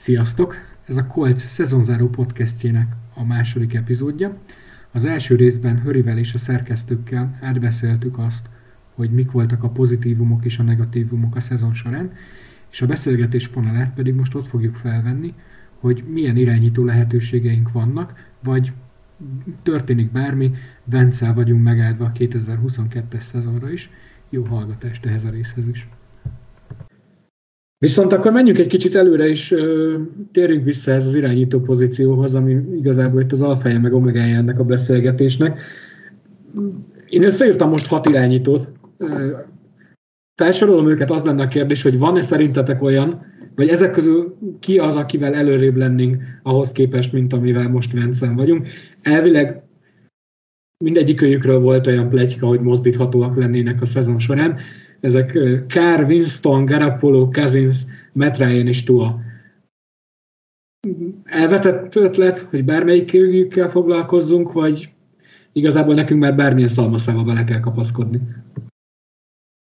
Sziasztok! Ez a Colts szezonzáró podcastjének a második epizódja. Az első részben Hörivel és a szerkesztőkkel átbeszéltük azt, hogy mik voltak a pozitívumok és a negatívumok a szezon során, és a beszélgetés fonalát pedig most ott fogjuk felvenni, hogy milyen irányító lehetőségeink vannak, vagy történik bármi, Vencel vagyunk megáldva a 2022-es szezonra is. Jó hallgatást ehhez a részhez is! Viszont akkor menjünk egy kicsit előre, és ö, térjünk vissza ez az irányító pozícióhoz, ami igazából itt az alfája meg omegája ennek a beszélgetésnek. Én összeírtam most hat irányítót. Felsorolom őket, az lenne a kérdés, hogy van-e szerintetek olyan, vagy ezek közül ki az, akivel előrébb lennénk ahhoz képest, mint amivel most Vencen vagyunk. Elvileg mindegyikőjükről volt olyan plegyka, hogy mozdíthatóak lennének a szezon során ezek Kár, Winston, Garapolo, Cousins, Matt Ryan és Tua. Elvetett ötlet, hogy bármelyikükkel foglalkozzunk, vagy igazából nekünk már bármilyen szalmaszába bele kell kapaszkodni?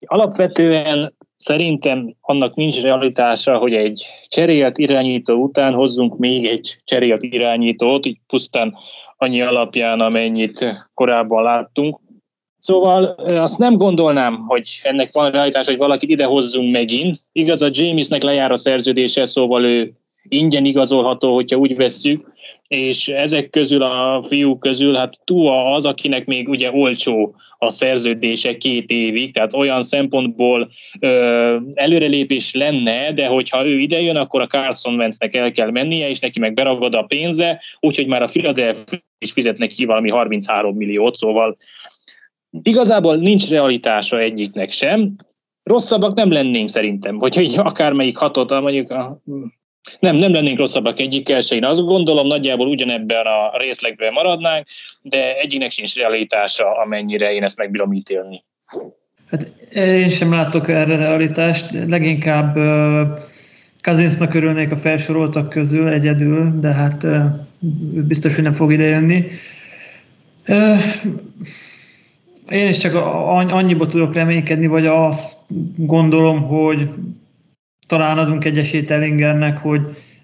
Alapvetően szerintem annak nincs realitása, hogy egy cserélt irányító után hozzunk még egy cserélt irányítót, így pusztán annyi alapján, amennyit korábban láttunk. Szóval azt nem gondolnám, hogy ennek van realitás, hogy valakit ide hozzunk megint. Igaz, a Jamesnek lejár a szerződése, szóval ő ingyen igazolható, hogyha úgy vesszük, és ezek közül a fiúk közül, hát Tua az, akinek még ugye olcsó a szerződése két évig, tehát olyan szempontból ö, előrelépés lenne, de hogyha ő ide jön, akkor a Carson Wentznek el kell mennie, és neki meg beragad a pénze, úgyhogy már a Philadelphia is fizet neki valami 33 milliót, szóval Igazából nincs realitása egyiknek sem. Rosszabbak nem lennénk szerintem, hogyha így akármelyik hatot, mondjuk a, nem, nem lennénk rosszabbak egyikkel se. Én azt gondolom, nagyjából ugyanebben a részlegben maradnánk, de egyiknek sincs realitása, amennyire én ezt megbírom ítélni. Hát én sem látok erre realitást, leginkább Kazinsznak örülnék a felsoroltak közül egyedül, de hát biztos, hogy nem fog idejönni. Én is csak annyiba tudok reménykedni, vagy azt gondolom, hogy talán adunk egy esélyt Ellingernek, hogy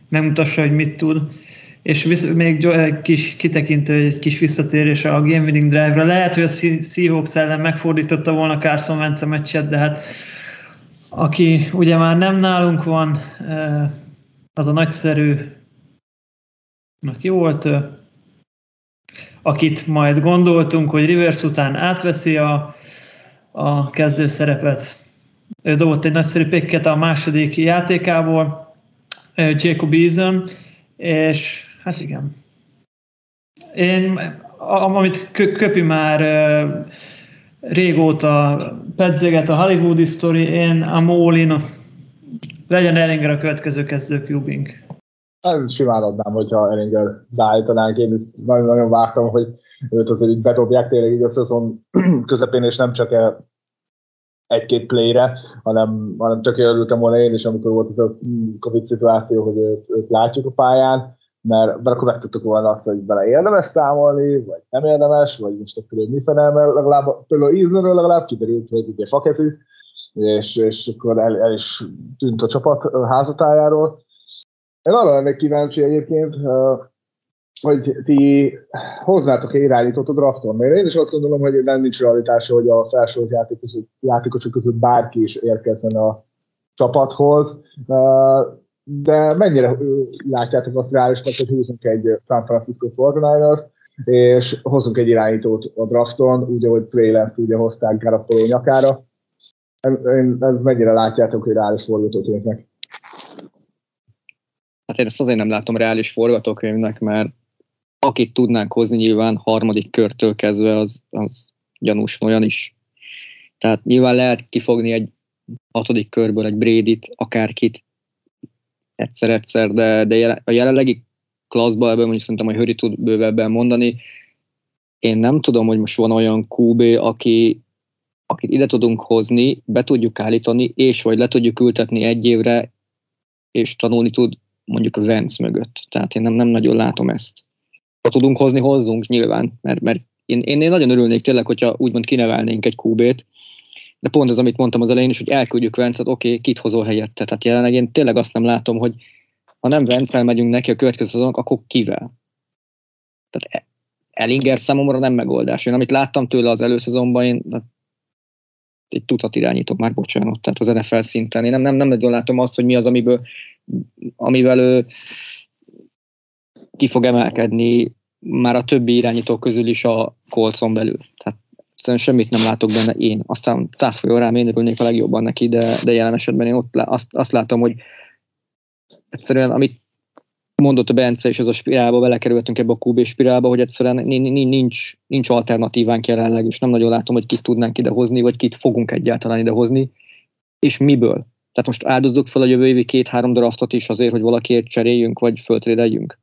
megmutassa, hogy mit tud. És visz, még egy kis kitekintő, egy kis visszatérés a Game Winning Drive-ra. Lehet, hogy a Seahawks ellen megfordította volna Carson Wentz meccset, de hát aki ugye már nem nálunk van, eh, az a nagyszerű, ki volt, akit majd gondoltunk, hogy Rivers után átveszi a, a kezdő szerepet. Ő dobott egy nagyszerű pikket a második játékából, Jacob Eason, és hát igen. Én, amit Köpi már régóta pedzeget a Hollywoodi story, én a Mólin legyen Ellinger a következő kezdő QB-ink. Ez simán adnám, hogyha Eringer beállítanánk. Én is nagyon-nagyon vártam, hogy őt azért így bedobják tényleg így a szezon közepén, és nem csak egy-két playre, hanem, hanem csak örültem volna én is, amikor volt ez a Covid szituáció, hogy őt, őt látjuk a pályán, mert, mert akkor megtudtuk volna azt, hogy bele érdemes számolni, vagy nem érdemes, vagy most akkor mi felel, mert legalább például Ízlenről legalább kiderült, hogy ugye fakezű, és, és akkor el, el is tűnt a csapat házatájáról, én arra lennék kíváncsi egyébként, hogy ti hoznátok egy irányítót a drafton, mert én is azt gondolom, hogy nem nincs realitása, hogy a felsorolt játékosok, játékosok között bárki is érkezzen a csapathoz, de mennyire látjátok azt reálisnak, hogy húzunk egy San Francisco 49 és hozunk egy irányítót a drafton, úgy, ahogy Trey Lance ugye hozták Garapoló nyakára. Ez mennyire látjátok, hogy reális forgatókönyvnek? Hát én ezt azért nem látom reális forgatókönyvnek, mert akit tudnánk hozni nyilván harmadik körtől kezdve, az, az gyanús olyan is. Tehát nyilván lehet kifogni egy hatodik körből egy Brédit, akárkit egyszer-egyszer, de, de a jelenlegi klaszban ebben mondjuk szerintem, hogy Höri tud bővebben mondani, én nem tudom, hogy most van olyan QB, aki, akit ide tudunk hozni, be tudjuk állítani, és vagy le tudjuk ültetni egy évre, és tanulni tud mondjuk a Vence mögött. Tehát én nem, nem nagyon látom ezt. Ha tudunk hozni, hozzunk nyilván, mert, mert én, én, én nagyon örülnék tényleg, hogyha úgymond kinevelnénk egy QB-t, de pont az, amit mondtam az elején is, hogy elküldjük Vencet, oké, okay, kit hozol helyette. Tehát jelenleg én tényleg azt nem látom, hogy ha nem Vencel megyünk neki a következő szezonnak, akkor kivel? Tehát Ellinger számomra nem megoldás. Én amit láttam tőle az előszezonban, én egy tucat irányítok már, bocsánat, tehát az NFL szinten. Én nem, nem, nem nagyon látom azt, hogy mi az, amiből, amivel ő ki fog emelkedni már a többi irányító közül is a Colson belül. Tehát egyszerűen semmit nem látok benne én. Aztán cáfoljon rám, én örülnék a legjobban neki, de, de jelen esetben én ott azt, azt látom, hogy egyszerűen amit mondott a Bence, és az a spirálba belekerültünk ebbe a QB spirálba, hogy egyszerűen nincs, nincs alternatívánk jelenleg, és nem nagyon látom, hogy kit tudnánk idehozni, vagy kit fogunk egyáltalán idehozni, és miből. Tehát most áldozzuk fel a jövő évi két-három draftot is azért, hogy valakiért cseréljünk, vagy föltrédeljünk.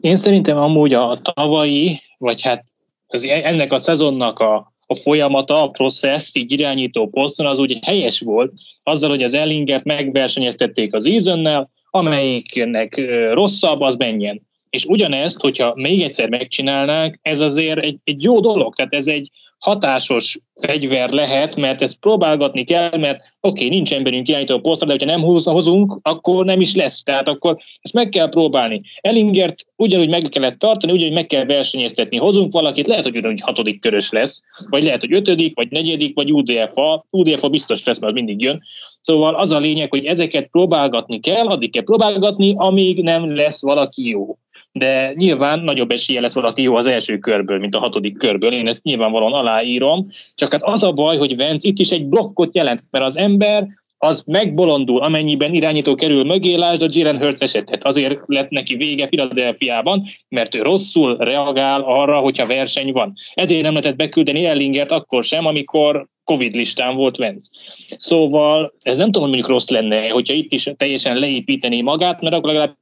Én szerintem amúgy a tavalyi, vagy hát az, ennek a szezonnak a, a folyamata, a process, így irányító poszton az úgy helyes volt, azzal, hogy az Ellingert megversenyeztették az Easonnel, amelyiknek rosszabb, az menjen. És ugyanezt, hogyha még egyszer megcsinálnák, ez azért egy, egy jó dolog, tehát ez egy hatásos fegyver lehet, mert ezt próbálgatni kell, mert oké, okay, nincs emberünk irányító a posztra, de hogyha nem hozunk, akkor nem is lesz. Tehát akkor ezt meg kell próbálni. Ellingert ugyanúgy meg kellett tartani, ugyanúgy meg kell versenyeztetni. Hozunk valakit, lehet, hogy ugyanúgy hatodik körös lesz, vagy lehet, hogy ötödik, vagy negyedik, vagy UDFA. UDFA biztos lesz, mert mindig jön. Szóval az a lényeg, hogy ezeket próbálgatni kell, addig kell próbálgatni, amíg nem lesz valaki jó de nyilván nagyobb esélye lesz valaki jó az első körből, mint a hatodik körből. Én ezt nyilvánvalóan aláírom, csak hát az a baj, hogy Vence itt is egy blokkot jelent, mert az ember az megbolondul, amennyiben irányító kerül mögé, lásd a Jalen Hurts esetet. Azért lett neki vége Philadelphiában, mert ő rosszul reagál arra, hogyha verseny van. Ezért nem lehetett beküldeni Ellingert akkor sem, amikor Covid listán volt Vence. Szóval ez nem tudom, hogy mondjuk rossz lenne, hogyha itt is teljesen leépíteni magát, mert akkor legalább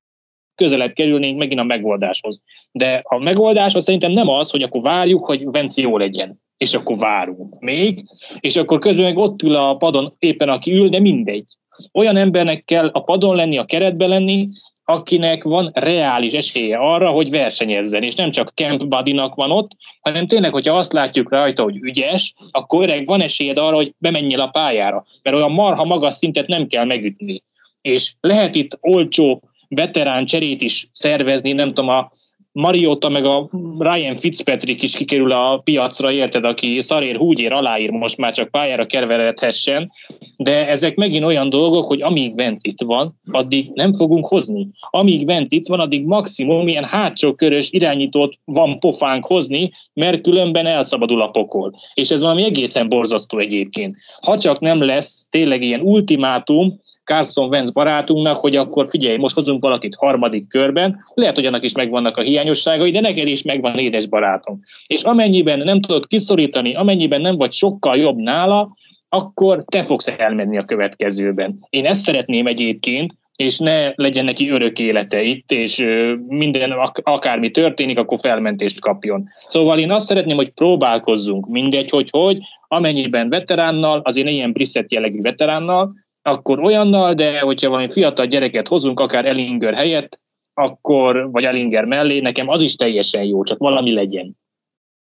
közelebb kerülnénk megint a megoldáshoz. De a megoldás az szerintem nem az, hogy akkor várjuk, hogy Venci jó legyen, és akkor várunk még, és akkor közben meg ott ül a padon éppen aki ül, de mindegy. Olyan embernek kell a padon lenni, a keretbe lenni, akinek van reális esélye arra, hogy versenyezzen, és nem csak Camp Buddy-nak van ott, hanem tényleg, hogyha azt látjuk rajta, hogy ügyes, akkor öreg van esélyed arra, hogy bemenjél a pályára, mert olyan marha magas szintet nem kell megütni. És lehet itt olcsó veterán cserét is szervezni, nem tudom, a Mariota meg a Ryan Fitzpatrick is kikerül a piacra, érted, aki szarér húgyér aláír most már csak pályára kerveredhessen, de ezek megint olyan dolgok, hogy amíg Vent itt van, addig nem fogunk hozni. Amíg Vent itt van, addig maximum ilyen hátsó körös irányítót van pofánk hozni, mert különben elszabadul a pokol. És ez valami egészen borzasztó egyébként. Ha csak nem lesz tényleg ilyen ultimátum, Carson Wentz barátunknak, hogy akkor figyelj, most hozunk valakit harmadik körben, lehet, hogy annak is megvannak a hiányosságai, de neked is megvan édes barátom. És amennyiben nem tudod kiszorítani, amennyiben nem vagy sokkal jobb nála, akkor te fogsz elmenni a következőben. Én ezt szeretném egyébként, és ne legyen neki örök élete itt, és minden, akármi történik, akkor felmentést kapjon. Szóval én azt szeretném, hogy próbálkozzunk, mindegy, hogy hogy, amennyiben veteránnal, az én ilyen Brissett jellegű veteránnal, akkor olyannal, de hogyha valami fiatal gyereket hozunk, akár Elinger helyett, akkor, vagy Elinger mellé, nekem az is teljesen jó, csak valami legyen.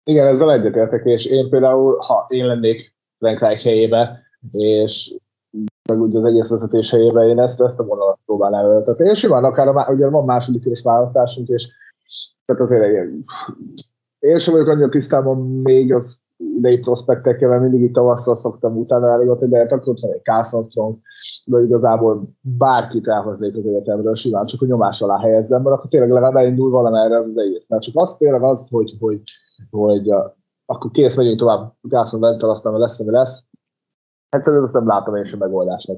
Igen, ezzel egyetértek, és én például, ha én lennék Frankrijk helyébe, és meg úgy az egész vezetés helyébe, én ezt, ezt a vonalat próbálnám öltetni. És simán akár a, ugye van második körös választásunk, és tehát azért én sem vagyok annyira tisztában még az idei prospektekkel, mert mindig itt tavasszal szoktam utána elégotni, de akkor ott van egy Carson de igazából bárkit elhoznék az egyetemről, simán csak a nyomás alá helyezzem, mert akkor tényleg legalább elindul valamerre az egész. Mert csak az tényleg az, hogy, hogy, hogy uh, akkor kész, megyünk tovább, Carson Ventel, aztán lesz, ami lesz. Egyszerűen azt nem látom én sem megoldásnak.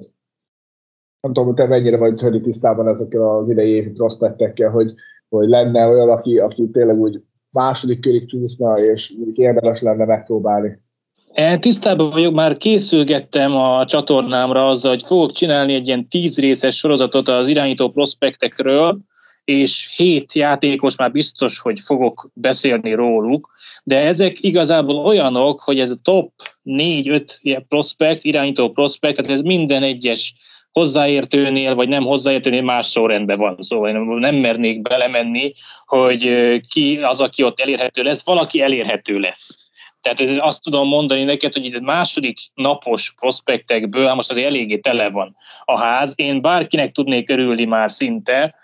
Nem tudom, te mennyire vagy Höri tisztában ezekkel az idei évi prospektekkel, hogy, hogy lenne olyan, aki, aki tényleg úgy második körig csúszna, és érdemes lenne megpróbálni. E, tisztában vagyok, már készülgettem a csatornámra azzal, hogy fogok csinálni egy ilyen tíz részes sorozatot az irányító prospektekről, és hét játékos már biztos, hogy fogok beszélni róluk, de ezek igazából olyanok, hogy ez a top 4-5 prospekt, irányító prospekt, tehát ez minden egyes hozzáértőnél, vagy nem hozzáértőnél más sorrendben van. Szóval én nem mernék belemenni, hogy ki az, aki ott elérhető lesz, valaki elérhető lesz. Tehát azt tudom mondani neked, hogy itt második napos prospektekből, hát most azért eléggé tele van a ház. Én bárkinek tudnék örülni már szinte,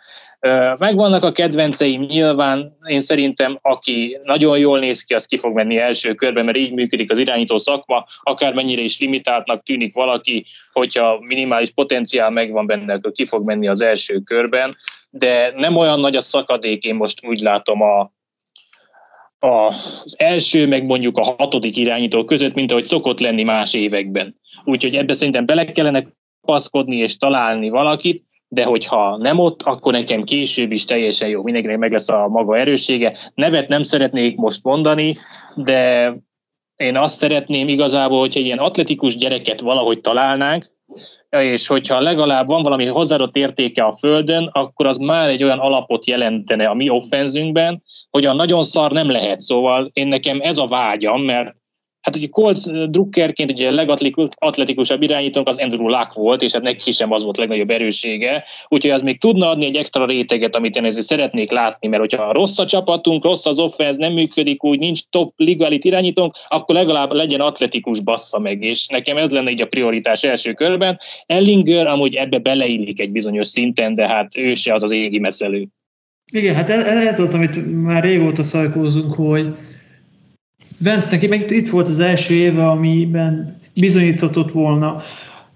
Megvannak a kedvenceim, nyilván. Én szerintem, aki nagyon jól néz ki, az ki fog menni első körben, mert így működik az irányító szakma, akármennyire is limitáltnak tűnik valaki, hogyha minimális potenciál megvan benne, akkor ki fog menni az első körben, de nem olyan nagy a szakadék, én most úgy látom a, az első, meg mondjuk a hatodik irányító között, mint ahogy szokott lenni más években. Úgyhogy ebbe szerintem bele kellene paszkodni és találni valakit, de hogyha nem ott, akkor nekem később is teljesen jó, mindenkinek meg lesz a maga erőssége. Nevet nem szeretnék most mondani, de én azt szeretném igazából, hogyha ilyen atletikus gyereket valahogy találnánk, és hogyha legalább van valami hozzáadott értéke a földön, akkor az már egy olyan alapot jelentene a mi offenzünkben, hogy a nagyon szar nem lehet. Szóval én nekem ez a vágyam, mert Hát ugye Colts drukkerként ugye legatletikusabb irányítónk az Andrew Luck volt, és hát neki sem az volt legnagyobb erősége, úgyhogy az még tudna adni egy extra réteget, amit én ezért szeretnék látni, mert hogyha rossz a csapatunk, rossz az offense, nem működik úgy, nincs top ligalit irányítónk, akkor legalább legyen atletikus bassza meg, és nekem ez lenne így a prioritás első körben. Ellinger amúgy ebbe beleillik egy bizonyos szinten, de hát ő se az az égi meszelő. Igen, hát ez az, amit már régóta szajkózunk, hogy Vence meg itt volt az első éve, amiben bizonyíthatott volna,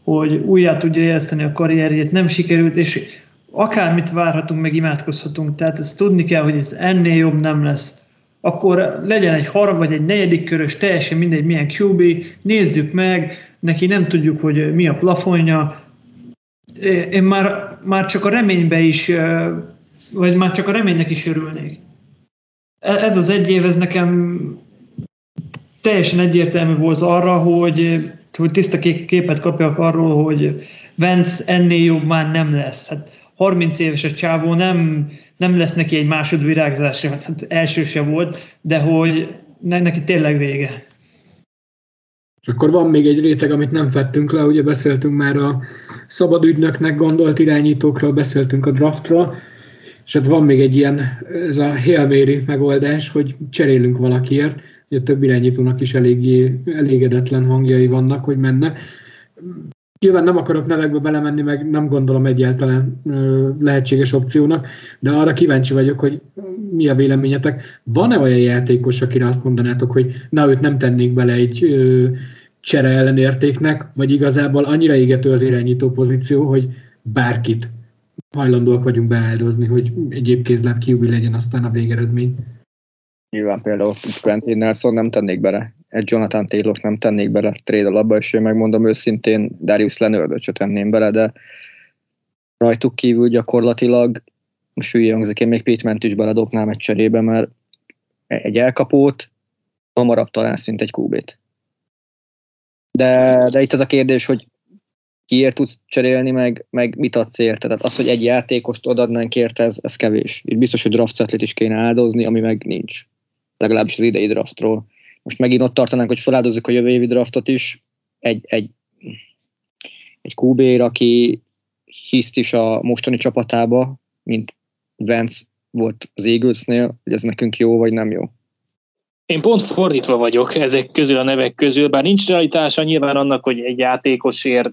hogy újjá tudja éleszteni a karrierjét, nem sikerült, és akármit várhatunk, meg imádkozhatunk, tehát ezt tudni kell, hogy ez ennél jobb nem lesz. Akkor legyen egy harm vagy egy negyedik körös, teljesen mindegy milyen QB, nézzük meg, neki nem tudjuk, hogy mi a plafonja. Én már, már csak a reménybe is, vagy már csak a reménynek is örülnék. E, ez az egy év, ez nekem teljesen egyértelmű volt arra, hogy, hogy tiszta képet kapjak arról, hogy Vence ennél jobb már nem lesz. Hát 30 éves a csávó, nem, nem lesz neki egy másodvirágzás, hát első se volt, de hogy neki tényleg vége. És akkor van még egy réteg, amit nem fettünk le, ugye beszéltünk már a szabad ügynöknek gondolt irányítókról, beszéltünk a draftról, és hát van még egy ilyen, ez a Hail megoldás, hogy cserélünk valakiért, a több irányítónak is eléggé elégedetlen hangjai vannak, hogy menne. Nyilván nem akarok nevekbe belemenni, meg nem gondolom egyáltalán lehetséges opciónak, de arra kíváncsi vagyok, hogy mi a véleményetek. Van-e olyan játékos, akire azt mondanátok, hogy na, őt nem tennék bele egy ö, csere ellenértéknek, vagy igazából annyira égető az irányító pozíció, hogy bárkit hajlandóak vagyunk beáldozni, hogy egyéb kézláb kiúbi legyen aztán a végeredmény. Nyilván például Quentin Nelson nem tennék bele, egy Jonathan taylor nem tennék bele trade alapba, és én megmondom őszintén, Darius leonard se tenném bele, de rajtuk kívül gyakorlatilag, most hülye hangzik, én még Pittment is beledobnám egy cserébe, mert egy elkapót hamarabb talán szint egy kúbét. De, de itt az a kérdés, hogy kiért tudsz cserélni, meg, meg mit adsz érte. Tehát az, hogy egy játékost odadnánk érte, ez, ez kevés. Itt biztos, hogy draft is kéne áldozni, ami meg nincs legalábbis az idei draftról. Most megint ott tartanánk, hogy feláldozzuk a jövő évi draftot is, egy, egy, egy qb aki hiszt is a mostani csapatába, mint Vance volt az Eaglesnél, hogy ez nekünk jó vagy nem jó. Én pont fordítva vagyok ezek közül a nevek közül, bár nincs realitása nyilván annak, hogy egy játékosért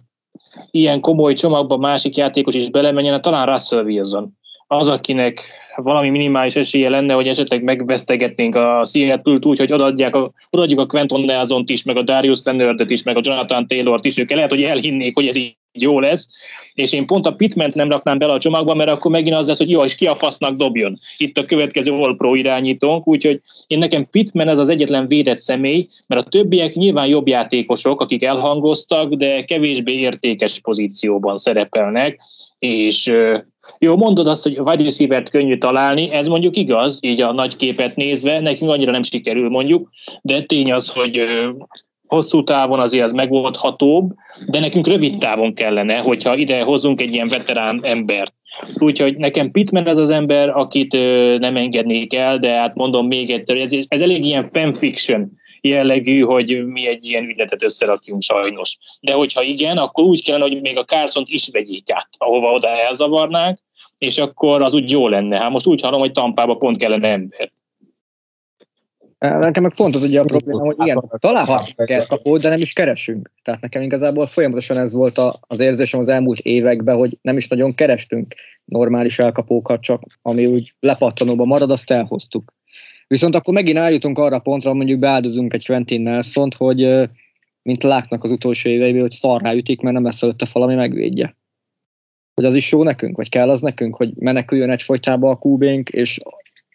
ilyen komoly csomagban másik játékos is belemenjen, talán Russell Wilson az, akinek valami minimális esélye lenne, hogy esetleg megvesztegetnénk a Seattle-t úgy, hogy odaadják a, odaadjuk a Quentin nelson is, meg a Darius leonard is, meg a Jonathan Taylor-t is, ők lehet, hogy elhinnék, hogy ez így jó lesz, és én pont a Pitment nem raknám bele a csomagba, mert akkor megint az lesz, hogy jó, és ki a fasznak dobjon. Itt a következő All Pro irányítónk, úgyhogy én nekem Pitman ez az egyetlen védett személy, mert a többiek nyilván jobb játékosok, akik elhangoztak, de kevésbé értékes pozícióban szerepelnek, és jó, mondod azt, hogy wide receiver könnyű találni, ez mondjuk igaz, így a nagy képet nézve, nekünk annyira nem sikerül mondjuk, de tény az, hogy hosszú távon azért az megoldhatóbb, de nekünk rövid távon kellene, hogyha ide hozunk egy ilyen veterán embert. Úgyhogy nekem Pittman az az ember, akit nem engednék el, de hát mondom még egyszer, ez, ez elég ilyen fanfiction jellegű, hogy mi egy ilyen ügyletet összerakjunk sajnos. De hogyha igen, akkor úgy kellene, hogy még a carson is vegyék át, ahova oda elzavarnák, és akkor az úgy jó lenne. Hát most úgy hallom, hogy Tampába pont kellene ember. Nekem meg pont az ugye a probléma, hogy igen, találhatjuk elkapót, de nem is keresünk. Tehát nekem igazából folyamatosan ez volt az érzésem az elmúlt években, hogy nem is nagyon kerestünk normális elkapókat, csak ami úgy lepattanóba marad, azt elhoztuk. Viszont akkor megint eljutunk arra pontra, mondjuk beáldozunk egy Quentin nelson hogy mint látnak az utolsó éveiben, hogy szarrá ütik, mert nem lesz előtte valami megvédje. Hogy az is jó nekünk, vagy kell az nekünk, hogy meneküljön egyfolytába a kúbénk, és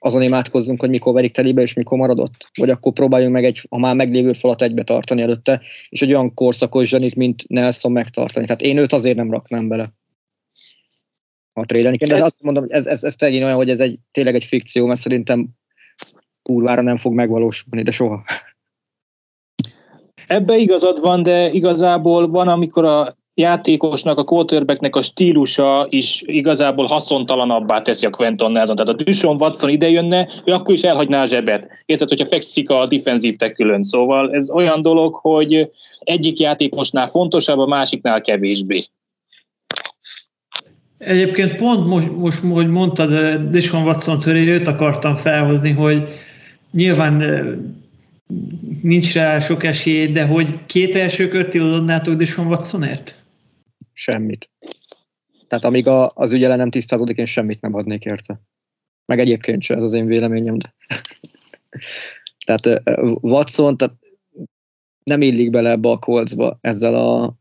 azon imádkozzunk, hogy mikor verik telibe, és mikor maradott. Vagy akkor próbáljunk meg egy, a már meglévő falat egybe tartani előtte, és egy olyan korszakos zsenit, mint Nelson megtartani. Tehát én őt azért nem raknám bele. A trédelni de ez... azt mondom, ez, ez, ez tényleg olyan, hogy ez egy, tényleg egy fikció, mert szerintem kurvára nem fog megvalósulni, de soha. Ebbe igazad van, de igazából van, amikor a játékosnak, a quarterbacknek a stílusa is igazából haszontalanabbá teszi a Quentin Nelson. Tehát a Duson Watson ide jönne, ő akkor is elhagyná a zsebet. Érted, hogyha fekszik a defensív tekülön. Szóval ez olyan dolog, hogy egyik játékosnál fontosabb, a másiknál kevésbé. Egyébként pont most, most hogy mondtad Dishon Watson töré, őt akartam felhozni, hogy nyilván nincs rá sok esély, de hogy két első kört adnátok Dishon Watsonért? Semmit. Tehát amíg a, az ügyele nem tisztázódik, én semmit nem adnék érte. Meg egyébként sem, ez az én véleményem. De. tehát Watson tehát nem illik bele ebbe a kolcba ezzel a...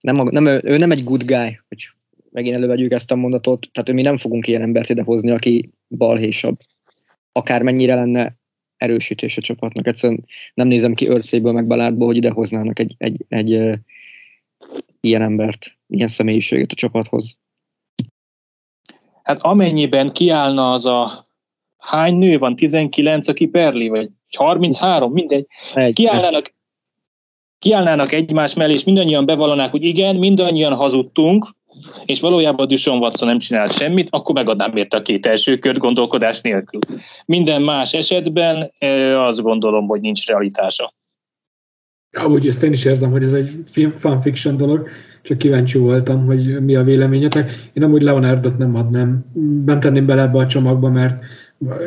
Nem, a, nem, ő nem egy good guy, hogy megint elővegyük ezt a mondatot, tehát mi nem fogunk ilyen embert idehozni, aki balhésabb. Akármennyire lenne erősítés a csapatnak. Egyszerűen nem nézem ki őrszéből meg Baládból, hogy idehoznának egy, egy, egy, egy ilyen embert, ilyen személyiséget a csapathoz. Hát amennyiben kiállna az a hány nő van, 19, aki perli, vagy 33, mindegy, egy, kiállnának, kiállnának egymás mellé, és mindannyian bevallanák, hogy igen, mindannyian hazudtunk, és valójában Duson Watson nem csinált semmit, akkor megadnám érte a két első kört gondolkodás nélkül. Minden más esetben azt gondolom, hogy nincs realitása. Amúgy ezt én is érzem, hogy ez egy fanfiction dolog, csak kíváncsi voltam, hogy mi a véleményetek. Én amúgy Leonardot nem adnám, bent tenném bele ebbe a csomagba, mert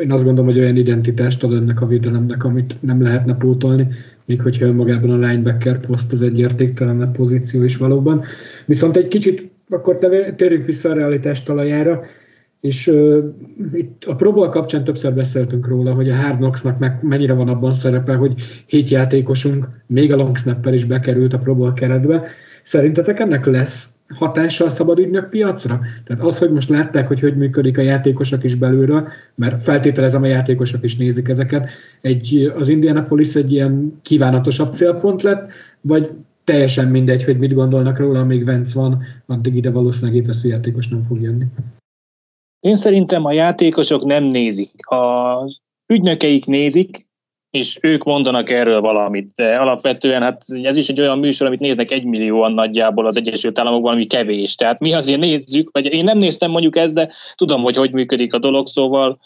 én azt gondolom, hogy olyan identitást ad ennek a védelemnek, amit nem lehetne pótolni, még hogyha önmagában a linebacker poszt az egy értéktelenebb pozíció is valóban. Viszont egy kicsit akkor térjünk vissza a realitás talajára, és uh, itt a Pro Bowl kapcsán többször beszéltünk róla, hogy a Hard Knocks-nak meg mennyire van abban szerepe, hogy hét játékosunk, még a long snapper is bekerült a Pro Bowl keretbe. Szerintetek ennek lesz hatása a szabad ügynök piacra? Tehát az, hogy most látták, hogy hogy működik a játékosok is belülről, mert feltételezem a játékosok is nézik ezeket, egy, az Indianapolis egy ilyen kívánatosabb célpont lett, vagy teljesen mindegy, hogy mit gondolnak róla, amíg Vence van, addig ide valószínűleg épeszű játékos nem fog jönni. Én szerintem a játékosok nem nézik. Az ügynökeik nézik, és ők mondanak erről valamit. De alapvetően hát ez is egy olyan műsor, amit néznek egy millióan nagyjából az Egyesült Államokban, ami kevés. Tehát mi azért nézzük, vagy én nem néztem mondjuk ezt, de tudom, hogy hogy működik a dolog, szóval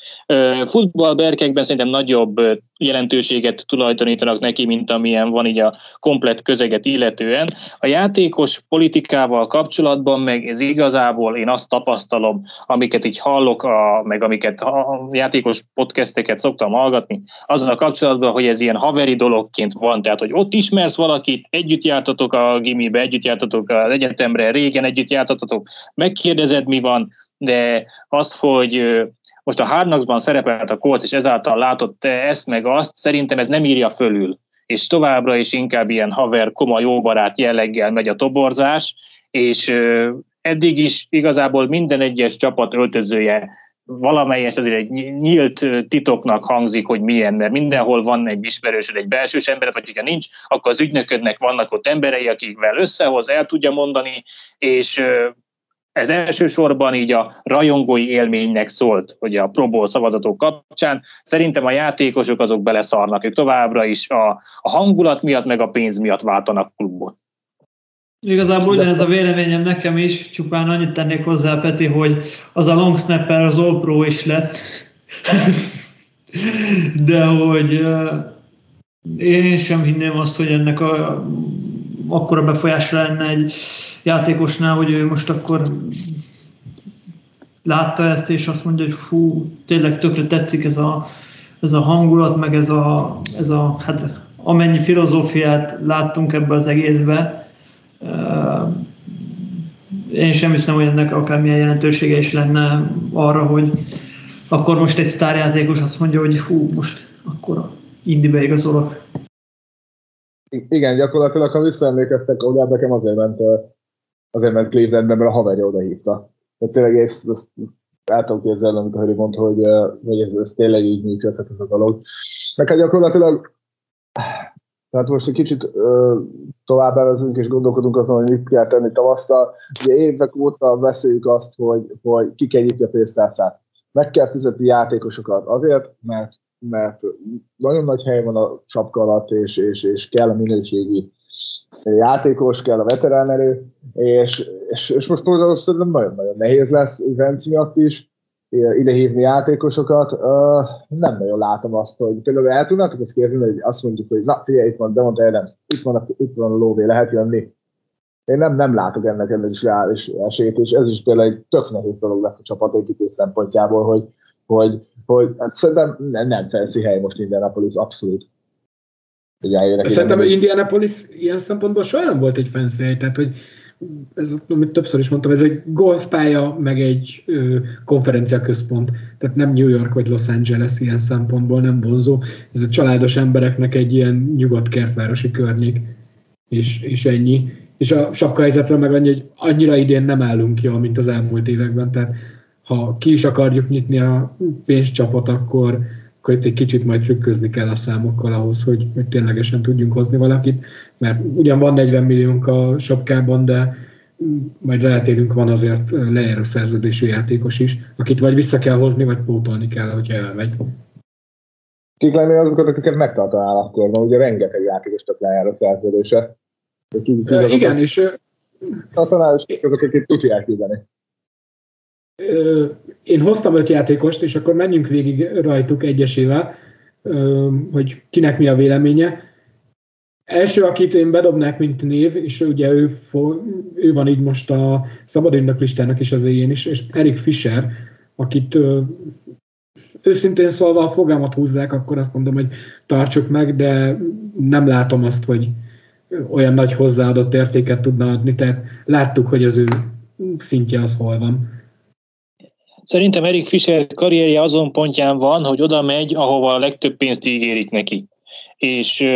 futballberkekben szerintem nagyobb jelentőséget tulajdonítanak neki, mint amilyen van így a komplet közeget illetően. A játékos politikával kapcsolatban meg ez igazából én azt tapasztalom, amiket így hallok, a, meg amiket a játékos podcasteket szoktam hallgatni, azon a kapcsolatban, hogy ez ilyen haveri dologként van, tehát hogy ott ismersz valakit, együtt jártatok a gimibe, együtt jártatok az egyetemre, régen együtt jártatok, megkérdezed mi van, de az, hogy most a Hard szerepelt a Colts, és ezáltal látott ezt meg azt, szerintem ez nem írja fölül. És továbbra is inkább ilyen haver, koma, jóbarát jelleggel megy a toborzás, és eddig is igazából minden egyes csapat öltözője valamelyes azért egy nyílt titoknak hangzik, hogy milyen, mert mindenhol van egy ismerősöd, egy belsős ember, vagy ha nincs, akkor az ügynöködnek vannak ott emberei, akikvel összehoz, el tudja mondani, és ez elsősorban így a rajongói élménynek szólt, hogy a Pro Bowl szavazatok kapcsán. Szerintem a játékosok azok beleszarnak, ők továbbra is a, a hangulat miatt, meg a pénz miatt váltanak klubot. Igazából ugyanez a véleményem nekem is, csupán annyit tennék hozzá, Peti, hogy az a long snapper az All Pro is lett. De hogy én sem hinném azt, hogy ennek a, akkora befolyásra lenne egy játékosnál, hogy ő most akkor látta ezt, és azt mondja, hogy fú, tényleg tökre tetszik ez a ez a hangulat, meg ez a, ez a hát amennyi filozófiát láttunk ebbe az egészbe, én sem hiszem, hogy ennek akármilyen jelentősége is lenne arra, hogy akkor most egy sztárjátékos azt mondja, hogy hú, most akkor indibe igazolok. Igen, gyakorlatilag, ha visszaemlékeztek, oda nekem azért ment, azért ment Clevelandben, mert a haverja oda hívta. Tehát tényleg ezt, ezt el tudom képzelni, amit a Höri mondta, hogy, hogy ez, ez tényleg így működhet ez a dolog. Meg hát gyakorlatilag tehát most egy kicsit ö, tovább elvezünk és gondolkodunk azon, hogy mit kell tenni tavasszal. Ugye évek óta beszéljük azt, hogy, hogy ki kell nyitni a pénztárcát. Meg kell fizetni játékosokat azért, mert, mert nagyon nagy hely van a sapka alatt, és, és, és kell a minőségi játékos, kell a veterán erő, és, és, és most szerintem nagyon-nagyon nehéz lesz Vence miatt is, idehívni játékosokat, uh, nem nagyon látom azt, hogy például el tudnátok ezt kérni, hogy azt mondjuk, hogy na figyelj, itt van Demont Adams, itt van, a, itt van a lóvé, lehet jönni. Én nem, nem látok ennek ennek is reális esélyt, és ez is például egy tök nehéz dolog lesz a csapatépítés szempontjából, hogy, hogy, hogy hát szerintem nem, nem fancy hely most Indianapolis, abszolút. Szerintem Indianapolis ilyen szempontból soha nem volt egy hely, tehát hogy ez, amit többször is mondtam, ez egy golfpálya, meg egy ö, konferencia központ. Tehát nem New York vagy Los Angeles ilyen szempontból nem vonzó. Ez a családos embereknek egy ilyen nyugodt kertvárosi környék, és, és ennyi. És a sapkahelyzetre meg annyi, hogy annyira idén nem állunk jól, mint az elmúlt években. Tehát ha ki is akarjuk nyitni a pénzcsapot, akkor, akkor itt egy kicsit majd trükközni kell a számokkal ahhoz, hogy, hogy ténylegesen tudjunk hozni valakit, mert ugyan van 40 milliónk a sapkában, de majd rátérünk, van azért lejáró szerződésű játékos is, akit vagy vissza kell hozni, vagy pótolni kell, hogyha elmegy. Kik lennél azokat, akiket megtartanál akkor? Mert ugye rengeteg játékostak lejár a szerződése. Ki, ki uh, igen, és... Tartanál, és kik azok, akik tudják küldeni? Én hoztam öt játékost, és akkor menjünk végig rajtuk egyesével, hogy kinek mi a véleménye. Első, akit én bedobnák, mint név, és ugye ő, ő van így most a szabad listának is az éjén is, és Erik Fischer, akit őszintén szólva, a fogalmat húzzák, akkor azt mondom, hogy tartsuk meg, de nem látom azt, hogy olyan nagy hozzáadott értéket tudna adni, tehát láttuk, hogy az ő szintje az hol van. Szerintem Erik Fischer karrierje azon pontján van, hogy oda megy, ahova a legtöbb pénzt ígérik neki. És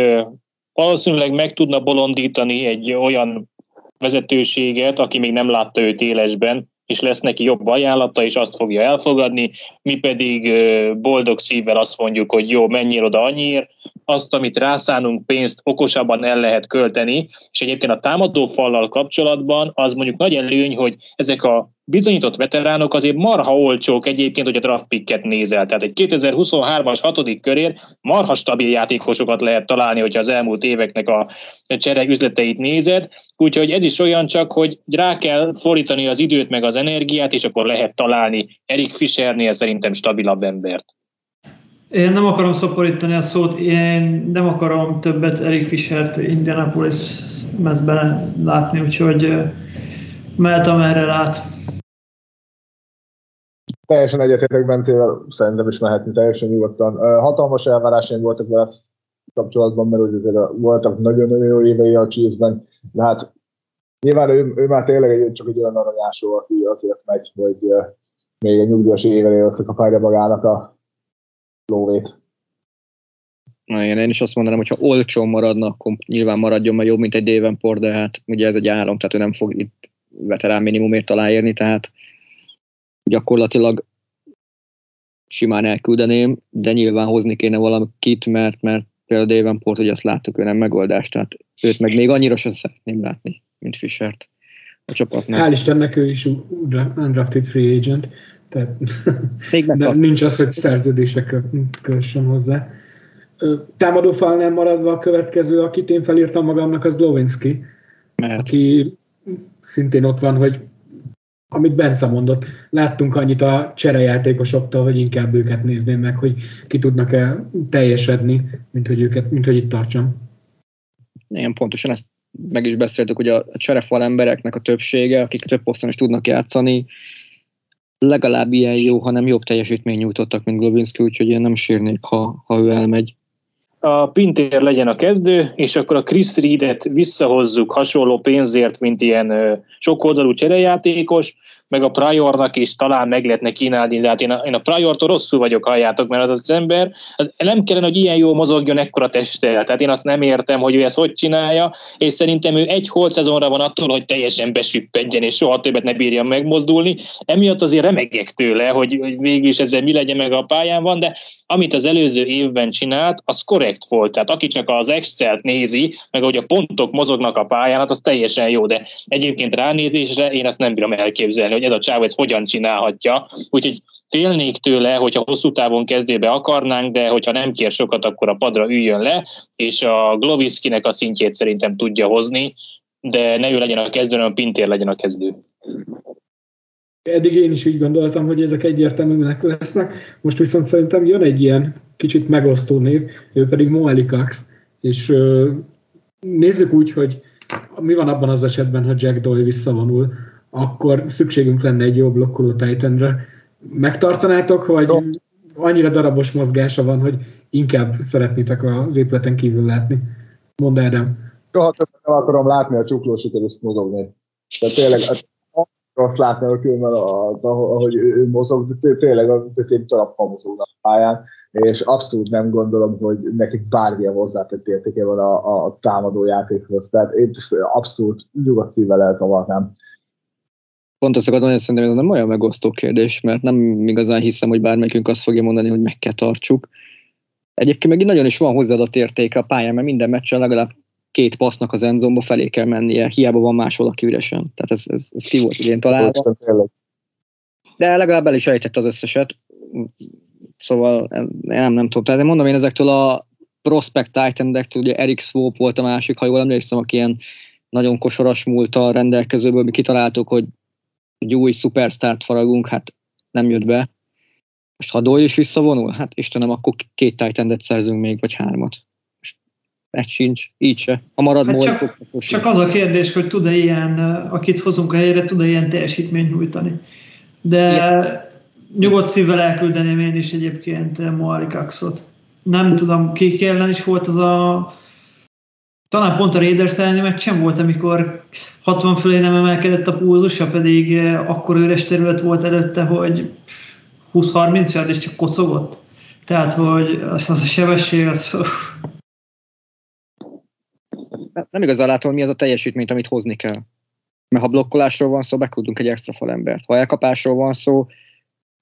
valószínűleg meg tudna bolondítani egy olyan vezetőséget, aki még nem látta őt élesben, és lesz neki jobb ajánlata, és azt fogja elfogadni, mi pedig boldog szívvel azt mondjuk, hogy jó, menjél oda annyiért, azt, amit rászánunk pénzt okosabban el lehet költeni, és egyébként a támadó fallal kapcsolatban az mondjuk nagy előny, hogy ezek a bizonyított veteránok azért marha olcsók egyébként, hogy a draft picket nézel. Tehát egy 2023-as hatodik körér marha stabil játékosokat lehet találni, hogyha az elmúlt éveknek a csere üzleteit nézed. Úgyhogy ez is olyan csak, hogy rá kell fordítani az időt meg az energiát, és akkor lehet találni Erik Fischernél szerintem stabilabb embert. Én nem akarom szoporítani a szót, én nem akarom többet Erik Fischert Indianapolis mezben látni, úgyhogy mehetem erre lát. Teljesen egyetértek Bentével, szerintem is mehetni teljesen nyugodtan. Hatalmas elvárásaim voltak vele kapcsolatban, mert ugye voltak nagyon-nagyon jó évei a Chiefsben, de hát nyilván ő, ő már tényleg egy, csak egy olyan aranyásó, aki azért megy, hogy még egy nyugdíjas évelé összekapálja magának a lóvét. Na igen, én is azt mondanám, hogy ha olcsón maradna, akkor nyilván maradjon, mert jobb, mint egy Davenport, de hát ugye ez egy állam, tehát ő nem fog itt veterán minimumért aláírni, tehát gyakorlatilag simán elküldeném, de nyilván hozni kéne valamit, mert, mert például Davenport, hogy azt láttuk, ő nem megoldás, tehát őt meg még annyira sem szeretném látni, mint Fischert a csapatnál. Hál' Istennek ő is undrafted free agent, tehát Még de nincs az, hogy szerződésre kössön hozzá. Támadó nem maradva a következő, akit én felírtam magamnak, az Glowinski, Mert. aki szintén ott van, hogy amit Bence mondott, láttunk annyit a cserejátékosoktól, hogy inkább őket nézném meg, hogy ki tudnak-e teljesedni, mint hogy, őket, mint hogy itt tartsam. Igen, pontosan ezt meg is beszéltük, hogy a cserefal embereknek a többsége, akik több poszton is tudnak játszani, legalább ilyen jó, hanem jobb teljesítmény nyújtottak, mint Globinski, úgyhogy én nem sírnék, ha, ha ő elmegy. A Pintér legyen a kezdő, és akkor a Chris Reedet visszahozzuk hasonló pénzért, mint ilyen sokoldalú cserejátékos, meg a Priornak is talán meg lehetne kínálni, de hát én a, én a Priortól rosszul vagyok, halljátok, mert az az ember, az nem kellene, hogy ilyen jó mozogjon ekkora testtel, tehát én azt nem értem, hogy ő ezt hogy csinálja, és szerintem ő egy holt szezonra van attól, hogy teljesen besüppedjen, és soha többet ne bírja megmozdulni, emiatt azért remegek tőle, hogy, hogy végül is ezzel mi legyen meg a pályán van, de amit az előző évben csinált, az korrekt volt. Tehát aki csak az Excel-t nézi, meg hogy a pontok mozognak a pályán, hát az teljesen jó, de egyébként ránézésre én ezt nem bírom elképzelni, hogy ez a csáv ez hogyan csinálhatja. Úgyhogy félnék tőle, hogyha hosszú távon kezdőbe akarnánk, de hogyha nem kér sokat, akkor a padra üljön le, és a Gloviszkinek a szintjét szerintem tudja hozni, de ne ő legyen a kezdő, hanem a Pintér legyen a kezdő. Eddig én is úgy gondoltam, hogy ezek egyértelműnek lesznek, most viszont szerintem jön egy ilyen kicsit megosztó név, ő pedig Moeli Cox, és nézzük úgy, hogy mi van abban az esetben, ha Jack Doyle visszavonul, akkor szükségünk lenne egy jó blokkoló Titanre. Megtartanátok, vagy annyira darabos mozgása van, hogy inkább szeretnétek az épületen kívül látni? Mondd Ádám. Soha nem akarom látni a csuklósukat ezt mozogni. Tehát tényleg hát azt látni a különben, ahogy ő mozog, tényleg a egy talapmal mozognak a pályán, és abszolút nem gondolom, hogy nekik bármilyen hozzátett értéke van a, a támadó játékhoz. Tehát én abszolút nyugodt szívvel elzavarnám. Pont azt akarom, hogy szerintem ez nem olyan megosztó kérdés, mert nem igazán hiszem, hogy bármelyikünk azt fogja mondani, hogy meg kell tartsuk. Egyébként meg nagyon is van hozzáadott értéke a pályán, mert minden meccsen legalább két passznak az enzomba felé kell mennie, hiába van más valaki üresen. Tehát ez, ez, ez ki volt idén találva. De legalább el is ejtett az összeset. Szóval nem, nem tudom. Tehát mondom én ezektől a prospect titan ugye Eric Swope volt a másik, ha jól emlékszem, aki ilyen nagyon kosaras múltal rendelkezőből mi kitaláltuk, hogy egy új szupersztárt faragunk, hát nem jött be. Most ha Doyle is visszavonul, hát Istenem, akkor két titan szerzünk még, vagy hármat egy sincs, így se. Ha marad hát csak, csak az a kérdés, hogy tud-e ilyen, akit hozunk a helyre, tud-e ilyen teljesítményt nyújtani. De Igen. nyugodt szívvel elküldeném én is egyébként Moalikaxot. Nem tudom, ki ellen is volt az a talán pont a Raiders elleni meccsen volt, amikor 60 fölé nem emelkedett a pulzusa, pedig akkor üres terület volt előtte, hogy 20-30 yard és csak kocogott. Tehát, hogy az, az a sebesség, az nem igazán látom, mi az a teljesítményt, amit hozni kell. Mert ha blokkolásról van szó, beküldünk egy extra falembert. Ha elkapásról van szó,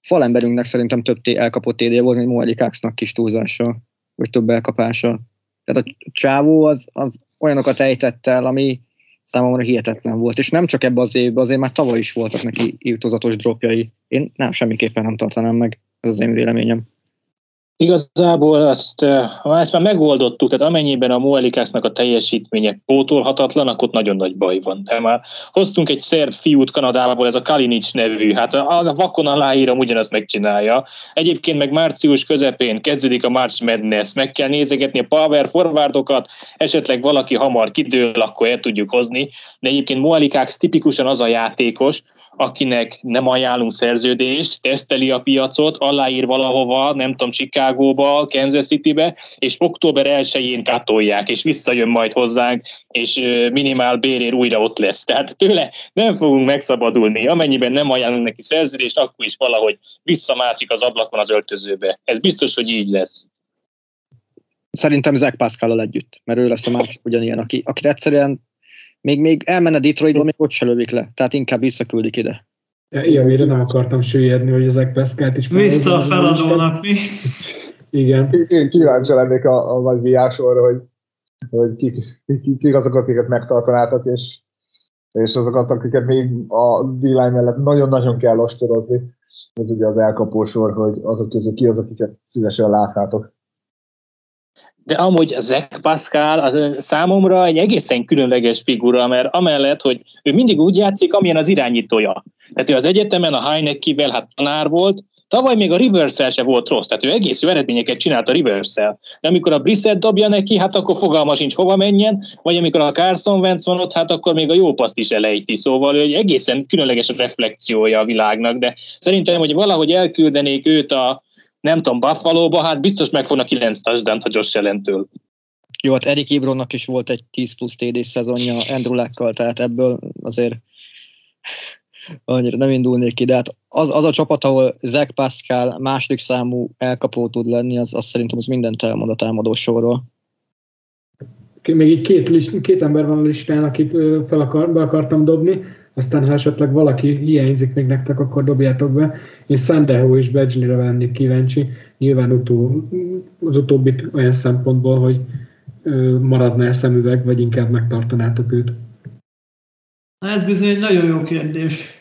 falemberünknek szerintem több elkapott TD volt, mint Moeli Káksznak kis túlzása, vagy több elkapása. Tehát a csávó az, az olyanokat ejtett el, ami számomra hihetetlen volt. És nem csak ebbe az évben, azért már tavaly is voltak neki írtozatos dropjai. Én nem, semmiképpen nem tartanám meg. Ez az én véleményem. Igazából azt, ezt már megoldottuk, tehát amennyiben a Moelikásznak a teljesítménye pótolhatatlan, akkor nagyon nagy baj van. De már hoztunk egy szerb fiút Kanadából, ez a Kalinic nevű, hát a vakon aláírom ugyanazt megcsinálja. Egyébként meg március közepén kezdődik a March Madness, meg kell nézegetni a power forwardokat, esetleg valaki hamar kidől, akkor el tudjuk hozni, de egyébként Moelikász tipikusan az a játékos, akinek nem ajánlunk szerződést, teszteli a piacot, aláír valahova, nem tudom, Chicagóba, Kansas Citybe, és október 1-én katolják, és visszajön majd hozzánk, és minimál bérér újra ott lesz. Tehát tőle nem fogunk megszabadulni. Amennyiben nem ajánlunk neki szerződést, akkor is valahogy visszamászik az ablakon az öltözőbe. Ez biztos, hogy így lesz. Szerintem Zach pascal együtt, mert ő lesz a másik ugyanilyen, aki, akit egyszerűen még, még elmenne Detroitba, még ott se lövik le. Tehát inkább visszaküldik ide. Ja, ilyen, nem akartam süllyedni, hogy ezek Pascalt is... Vissza a feladónak, mi? Igen. Én kíváncsi lennék a, a nagy viásorra, hogy, hogy kik, kik, kik azok, akiket megtartanátok, és, és azokat, akiket még a D-line mellett nagyon-nagyon kell ostorozni. Ez ugye az elkapósor, hogy azok közül ki az, akiket szívesen látnátok de amúgy Zach Pascal az számomra egy egészen különleges figura, mert amellett, hogy ő mindig úgy játszik, amilyen az irányítója. Tehát ő az egyetemen a Heinekivel hát tanár volt, Tavaly még a rivers se volt rossz, tehát ő egész jó eredményeket csinált a rivers De amikor a Brissett dobja neki, hát akkor fogalma sincs hova menjen, vagy amikor a Carson Wentz van ott, hát akkor még a jó paszt is elejti. Szóval hogy egészen különleges a reflekciója a világnak, de szerintem, hogy valahogy elküldenék őt a, nem tudom, Buffalo-ba, hát biztos megfognak 9 touchdown a Josh Allen-től. Jó, hát Erik Ibronnak is volt egy 10 plusz TD szezonja Andrew Luck-kal, tehát ebből azért annyira nem indulnék ki, de hát az, az a csapat, ahol Zach Pascal második számú elkapó tud lenni, az, az szerintem az mindent elmond a támadó sorról. Még így két, két ember van a listán, akit fel akar, be akartam dobni, aztán ha esetleg valaki hiányzik még nektek, akkor dobjátok be. Én Sandeho és Badgley-re vennék kíváncsi, nyilván utó, az utóbbit olyan szempontból, hogy maradna -e szemüveg, vagy inkább megtartanátok őt. Na ez bizony egy nagyon jó kérdés.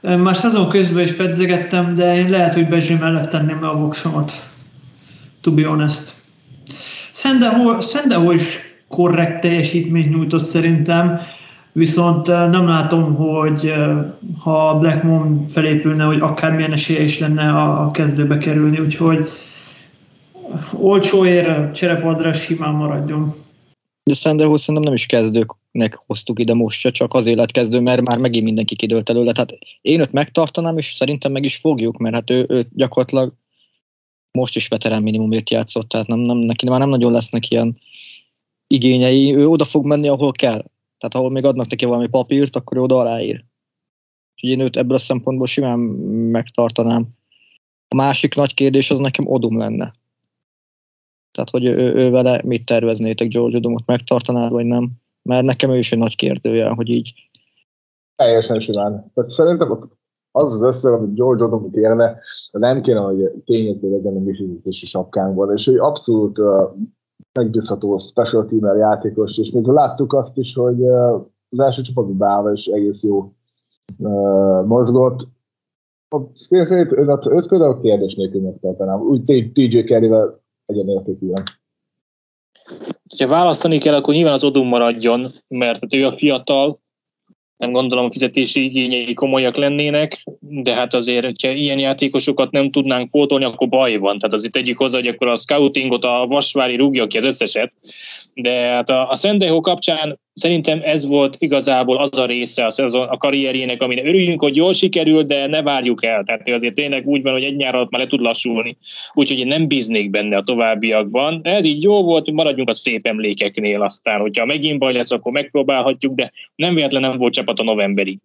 Már szezon közben is pedzegettem, de én lehet, hogy Bezsi mellett tenném le a voksomat. To be honest. Szendeho is korrekt teljesítményt nyújtott szerintem, viszont nem látom, hogy ha Blackmon felépülne, hogy akármilyen esélye is lenne a kezdőbe kerülni, úgyhogy olcsóért cserepadra simán maradjon. De Sandeho szerintem nem is kezdőknek hoztuk ide most se, csak azért lett kezdő, mert már megint mindenki kidőlt előle. Tehát én őt megtartanám, és szerintem meg is fogjuk, mert hát ő, ő gyakorlatilag most is veterán minimumért játszott, tehát nem, nem, neki már nem nagyon lesznek ilyen igényei. Ő oda fog menni, ahol kell. Tehát ahol még adnak neki valami papírt, akkor ő oda aláír. Úgyhogy én őt ebből a szempontból simán megtartanám. A másik nagy kérdés az nekem Odum lenne. Tehát, hogy ő, ő vele mit terveznétek, George Odumot megtartanád, vagy nem? Mert nekem ő is egy nagy kérdője, hogy így. Teljesen simán. Tehát szerintem az az összeg, amit George Odumot érne, nem kéne, hogy tényező legyen a misizítési sapkánkból, és hogy abszolút megbízható special teamer játékos, és még láttuk azt is, hogy az első csapatban beállva is egész jó mozgott. A Spinfét, öt például kérdés nélkül megtartanám. Úgy TJ Carey-vel egyenértékűen. Ha választani kell, akkor nyilván az Odum maradjon, mert ő a fiatal, nem gondolom a fizetési igényei komolyak lennének, de hát azért, hogyha ilyen játékosokat nem tudnánk pótolni, akkor baj van. Tehát azért tegyük hozzá, hogy akkor a scoutingot a Vasvári rúgja ki az összeset, de hát a, a Szendeho kapcsán szerintem ez volt igazából az a része a, szezon, a karrierjének, amire örüljünk, hogy jól sikerült, de ne várjuk el. Tehát azért tényleg úgy van, hogy egy nyár alatt már le tud lassulni. Úgyhogy én nem bíznék benne a továbbiakban. Ez így jó volt, hogy maradjunk a szép emlékeknél aztán. Hogyha megint baj lesz, akkor megpróbálhatjuk, de nem véletlen nem volt csapat a novemberig.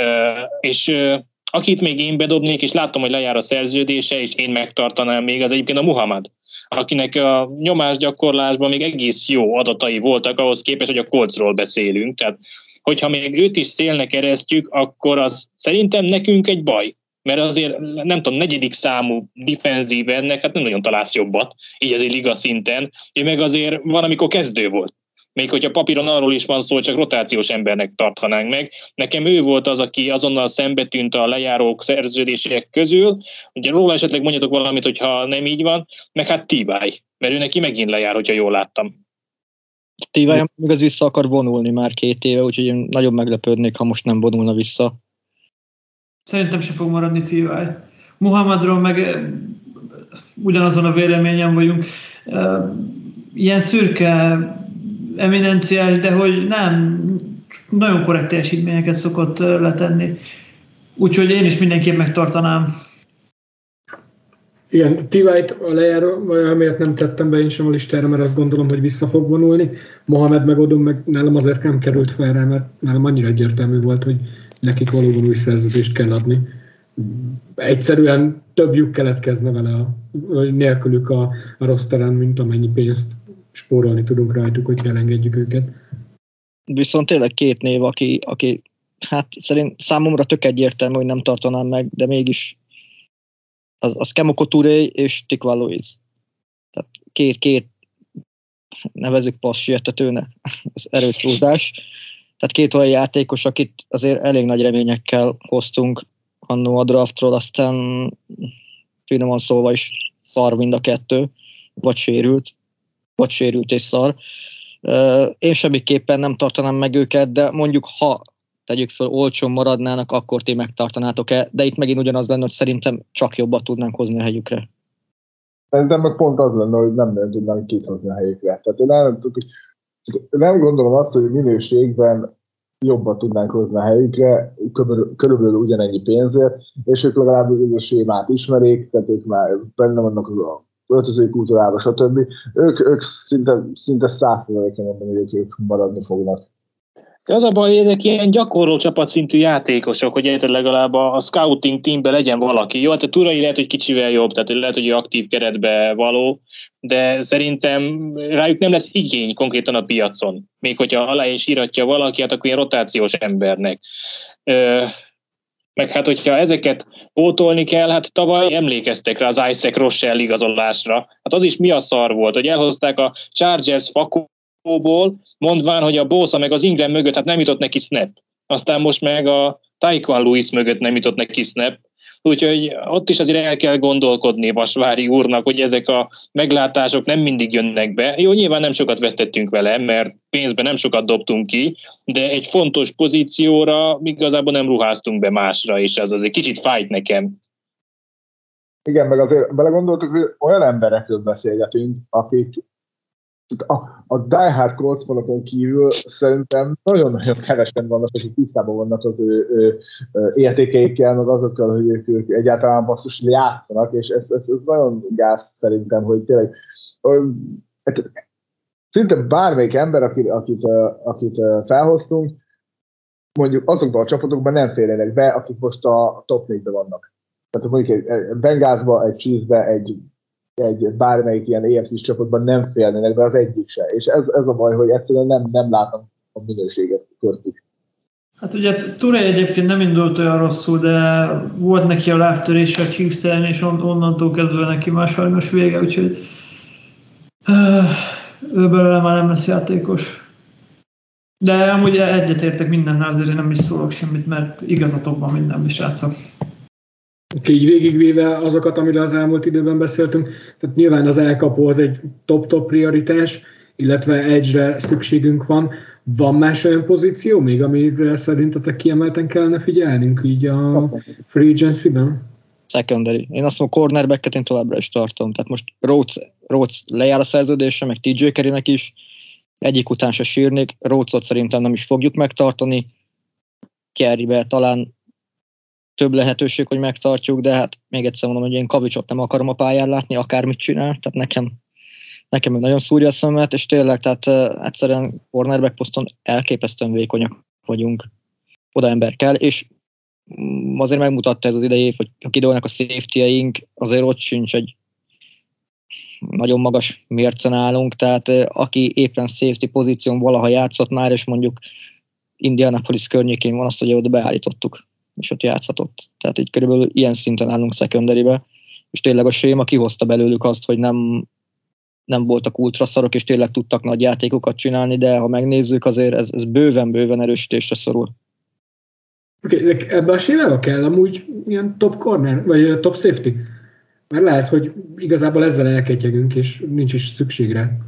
Uh, és uh, akit még én bedobnék, és látom, hogy lejár a szerződése, és én megtartanám még, az egyébként a Muhammad akinek a nyomásgyakorlásban még egész jó adatai voltak ahhoz képest, hogy a kolcról beszélünk. Tehát, hogyha még őt is szélnek keresztjük, akkor az szerintem nekünk egy baj. Mert azért, nem tudom, negyedik számú defenzív ennek, hát nem nagyon találsz jobbat, így egy liga szinten. Ő meg azért van, amikor kezdő volt még hogyha papíron arról is van szó, csak rotációs embernek tarthanánk meg. Nekem ő volt az, aki azonnal szembe tűnt a lejárók szerződések közül. Ugye róla esetleg mondjatok valamit, hogyha nem így van, meg hát Tivály, mert ő neki megint lejár, hogyha jól láttam. Tivály még az vissza akar vonulni már két éve, úgyhogy én nagyon meglepődnék, ha most nem vonulna vissza. Szerintem se fog maradni Tivály. Muhammadról meg eh, ugyanazon a véleményen vagyunk. Eh, ilyen szürke eminenciás, de hogy nem, nagyon korrekt teljesítményeket szokott letenni. Úgyhogy én is mindenképp megtartanám. Igen, Tivait a lejáró, vagy amiért nem tettem be én sem a listára, mert azt gondolom, hogy vissza fog vonulni. Mohamed megadom, meg nálam azért nem került fel rá, mert nálam annyira egyértelmű volt, hogy nekik valóban új szerződést kell adni. Egyszerűen több lyuk keletkezne vele, a, nélkülük a, a rossz terem, mint amennyi pénzt spórolni tudunk rajtuk, hogy elengedjük őket. Viszont tényleg két név, aki, aki hát szerint számomra tök egyértelmű, hogy nem tartanám meg, de mégis az, az Kemoko Touré és Tikva Louise. Tehát két, két nevezük passz sietetőnek, az erőtúzás. Tehát két olyan játékos, akit azért elég nagy reményekkel hoztunk annó a draftról, aztán finoman szólva is szar mind a kettő, vagy sérült vagy sérült és szar. Én semmiképpen nem tartanám meg őket, de mondjuk ha tegyük föl, olcsón maradnának, akkor ti megtartanátok-e, de itt megint ugyanaz lenne, hogy szerintem csak jobbat tudnánk hozni a helyükre. Szerintem meg pont az lenne, hogy nem nagyon tudnánk kithozni a helyükre. Tehát én nem, nem gondolom azt, hogy minőségben jobban tudnánk hozni a helyükre, körülbelül ugyanennyi pénzért, és ők legalább a sémát ismerik, tehát ők már benne vannak az öltözői kultúrába, stb. Ők, ők szinte, szinte százszerzalékon mondom, hogy ők maradni fognak. De az a baj, hogy ezek ilyen gyakorló csapatszintű játékosok, hogy érted legalább a, a scouting teamben legyen valaki. Jó, hát a Turai lehet, hogy kicsivel jobb, tehát lehet, hogy aktív keretbe való, de szerintem rájuk nem lesz igény konkrétan a piacon. Még hogyha alá is íratja valaki, hát akkor ilyen rotációs embernek. Ö, meg hát, hogyha ezeket pótolni kell, hát tavaly emlékeztek rá az Isaac Rochelle igazolásra. Hát az is mi a szar volt, hogy elhozták a Chargers fakó ból, mondván, hogy a Bosa meg az Ingram mögött hát nem jutott neki snap. Aztán most meg a Taekwon Lewis mögött nem jutott neki snap. Úgyhogy ott is azért el kell gondolkodni Vasvári úrnak, hogy ezek a meglátások nem mindig jönnek be. Jó, nyilván nem sokat vesztettünk vele, mert pénzben nem sokat dobtunk ki, de egy fontos pozícióra igazából nem ruháztunk be másra, és ez azért kicsit fájt nekem. Igen, meg azért belegondoltuk, hogy olyan emberekről beszélgetünk, akik a, a Die Hard Colts kívül szerintem nagyon-nagyon kevesen vannak, akik tisztában vannak az ő, ő, ő értékeikkel, meg azokkal, hogy ők, ők egyáltalán basszus játszanak, és ez, ez, ez nagyon gáz szerintem, hogy tényleg hát, szinte bármelyik ember, akit, akit, akit felhoztunk, mondjuk azokban a csapatokban nem férjenek be, akik most a top 4-ben vannak. Tehát mondjuk egy Bengázba, egy Chiefsbe, egy egy bármelyik ilyen EFC csapatban nem félnének be az egyik se. És ez, ez a baj, hogy egyszerűen nem, nem látom a minőséget köztük. Hát ugye Ture egyébként nem indult olyan rosszul, de volt neki a lábtörése a Chiefs és on, onnantól kezdve neki már sajnos vége, úgyhogy uh, ő belőle már nem lesz játékos. De amúgy egyetértek mindennel, azért nem is szólok semmit, mert igazatok van minden, srácok így végigvéve azokat, amiről az elmúlt időben beszéltünk, tehát nyilván az elkapó az egy top-top prioritás, illetve egyre szükségünk van. Van más olyan pozíció még, amire szerintetek kiemelten kellene figyelnünk így a free agency-ben? Secondary. Én azt mondom, cornerbacket én továbbra is tartom. Tehát most Rhodes, Rhodes lejár a szerződése, meg TJ Kerrynek is. Egyik után se sírnék. Rhodesot szerintem nem is fogjuk megtartani. Kerrybe talán több lehetőség, hogy megtartjuk, de hát még egyszer mondom, hogy én Kavicsot nem akarom a pályán látni, akármit csinál, tehát nekem, nekem nagyon szúrja a szemet, és tényleg, tehát uh, egyszerűen cornerback poszton elképesztően vékonyak vagyunk. Oda ember kell, és mm, azért megmutatta ez az idei hogy ha kidolnak a safety azért ott sincs egy nagyon magas mércen állunk, tehát aki éppen safety pozíción valaha játszott már, és mondjuk Indianapolis környékén van azt, hogy oda beállítottuk és ott játszhatott. Tehát így körülbelül ilyen szinten állunk secondary és tényleg a séma kihozta belőlük azt, hogy nem, nem voltak ultraszarok, és tényleg tudtak nagy játékokat csinálni, de ha megnézzük, azért ez, ez bőven-bőven erősítésre szorul. Okay, ebben a sémába kell amúgy ilyen top corner, vagy top safety? Mert lehet, hogy igazából ezzel elketyegünk, és nincs is szükségre.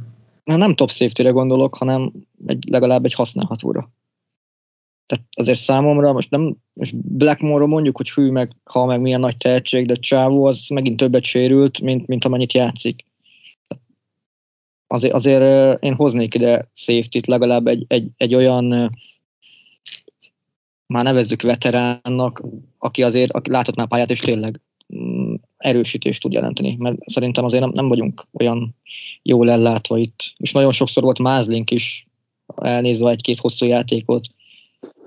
Na, nem top safety-re gondolok, hanem egy, legalább egy használhatóra tehát azért számomra most nem, most Blackmore mondjuk, hogy hű meg, ha meg milyen nagy tehetség, de Csávó az megint többet sérült, mint, mint amennyit játszik. Azért, azért én hoznék ide safety-t, legalább egy, egy, egy olyan már nevezzük veteránnak, aki azért aki látott már pályát, és tényleg mm, erősítést tud jelenteni, mert szerintem azért nem, nem vagyunk olyan jól ellátva itt. És nagyon sokszor volt Mázlink is, elnézve egy-két hosszú játékot,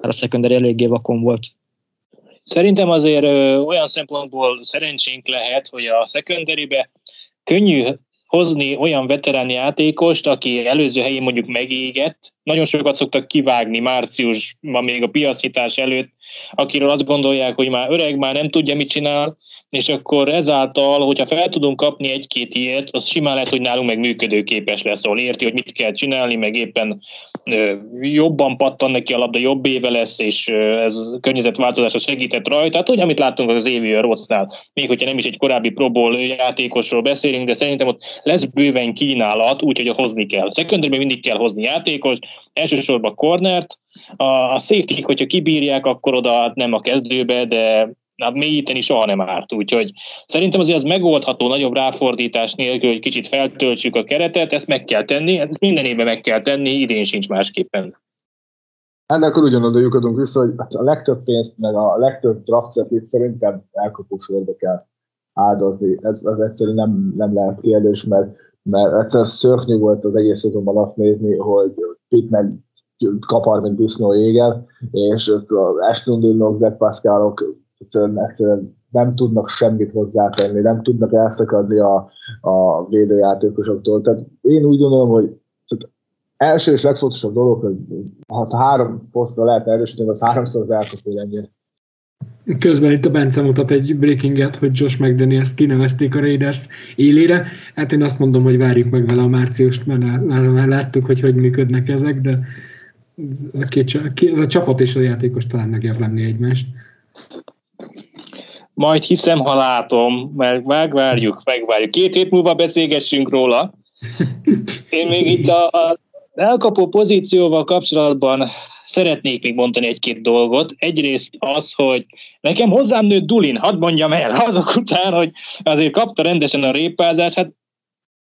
mert a secondary eléggé vakon volt. Szerintem azért ö, olyan szempontból szerencsénk lehet, hogy a secondary könnyű hozni olyan veterán játékost, aki előző helyén mondjuk megégett. Nagyon sokat szoktak kivágni márciusban még a piacnyitás előtt, akiről azt gondolják, hogy már öreg, már nem tudja, mit csinál, és akkor ezáltal, hogyha fel tudunk kapni egy-két ilyet, az simán lehet, hogy nálunk meg működőképes lesz, ahol érti, hogy mit kell csinálni, meg éppen jobban pattan neki a labda, jobb éve lesz, és ez környezetváltozásra segített rajta. Tehát, hogy amit láttunk az évi a Rotsnál, még hogyha nem is egy korábbi próból játékosról beszélünk, de szerintem ott lesz bőven kínálat, úgyhogy hozni kell. Secondary mindig kell hozni játékos, elsősorban cornert, a, a safety hogyha kibírják, akkor oda nem a kezdőbe, de hát mélyíteni soha nem árt, úgyhogy szerintem azért az megoldható nagyobb ráfordítás nélkül, hogy kicsit feltöltsük a keretet, ezt meg kell tenni, ezt minden évben meg kell tenni, idén sincs másképpen. Ennek akkor ugyanoda lyukadunk vissza, hogy a legtöbb pénzt, meg a legtöbb draftsetit szerintem elkapósorba kell áldozni. Ez az egyszerűen nem, nem lehet kérdés, mert, mert egyszer szörnyű volt az egész szezonban azt nézni, hogy Pittman kapar, mint disznó égen, és Ashton Dillonok, Zach Pascalok egyszerűen, nem tudnak semmit hozzátenni, nem tudnak elszakadni a, a védőjátékosoktól. Tehát én úgy gondolom, hogy első és legfontosabb dolog, hogy ha három posztra lehet erősíteni, az háromszor az elkapó ennyire. Közben itt a Bence mutat egy breakinget, hogy Josh McDaniels kinevezték a Raiders élére. Hát én azt mondom, hogy várjuk meg vele a márciust, mert már láttuk, hogy hogy működnek ezek, de ez a, két, ez a csapat és a játékos talán megérlemni egymást. Majd hiszem, ha látom, mert megvárjuk, megvárjuk. Két hét múlva beszélgessünk róla. Én még itt a, a elkapó pozícióval kapcsolatban szeretnék még mondani egy-két dolgot. Egyrészt az, hogy nekem hozzám nőtt Dulin, hadd mondjam el, azok után, hogy azért kapta rendesen a répázást, hát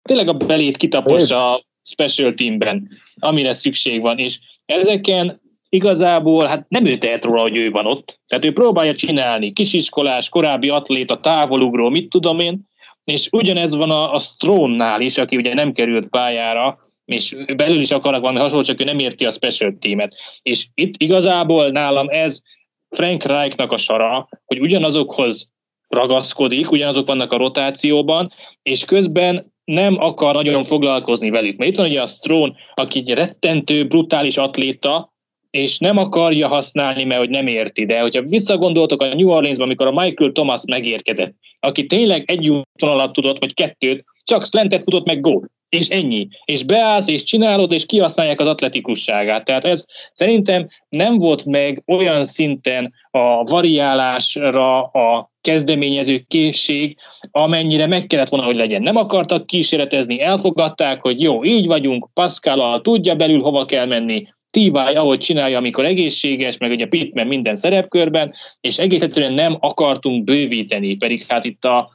tényleg a belét kitapossa a special teamben, amire szükség van, és ezeken igazából hát nem ő tehet róla, hogy ő van ott. Tehát ő próbálja csinálni, kisiskolás, korábbi atléta, távolugró, mit tudom én, és ugyanez van a, a Strónnál is, aki ugye nem került pályára, és belül is akarnak valami hasonló, csak ő nem érti a special teamet. És itt igazából nálam ez Frank Reichnak a sara, hogy ugyanazokhoz ragaszkodik, ugyanazok vannak a rotációban, és közben nem akar nagyon foglalkozni velük. Mert itt van ugye a Strón, aki egy rettentő, brutális atléta, és nem akarja használni, mert hogy nem érti. De hogyha visszagondoltok a New Orleansban, amikor a Michael Thomas megérkezett, aki tényleg egy alatt tudott, vagy kettőt, csak slentet futott meg gól. És ennyi. És beállsz, és csinálod, és kihasználják az atletikusságát. Tehát ez szerintem nem volt meg olyan szinten a variálásra a kezdeményező készség, amennyire meg kellett volna, hogy legyen. Nem akartak kísérletezni, elfogadták, hogy jó, így vagyunk, Pascal tudja belül hova kell menni, Tivály, ahogy csinálja, amikor egészséges, meg ugye Pittman minden szerepkörben, és egész egyszerűen nem akartunk bővíteni, pedig hát itt a,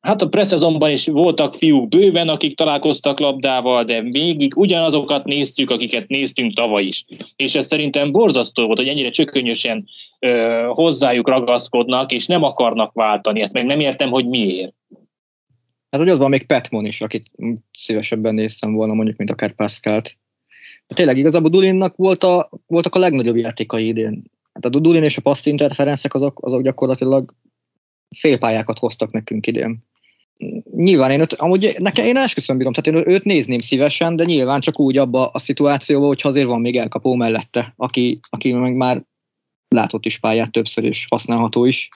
Hát a preszezonban is voltak fiúk bőven, akik találkoztak labdával, de végig ugyanazokat néztük, akiket néztünk tavaly is. És ez szerintem borzasztó volt, hogy ennyire csökönyösen ö, hozzájuk ragaszkodnak, és nem akarnak váltani. Ezt meg nem értem, hogy miért. Hát hogy az van még Petmon is, akit szívesebben néztem volna, mondjuk, mint akár Pascalt. Tényleg igazából Dulinnak volt a, voltak a legnagyobb játékai idén. Hát a Dulin és a passz interferencek azok, azok gyakorlatilag félpályákat hoztak nekünk idén. Nyilván én őt, amúgy nekem én esküszöm bírom, tehát én őt nézném szívesen, de nyilván csak úgy abba a szituációban, hogyha azért van még elkapó mellette, aki, aki meg már látott is pályát többször, és használható is.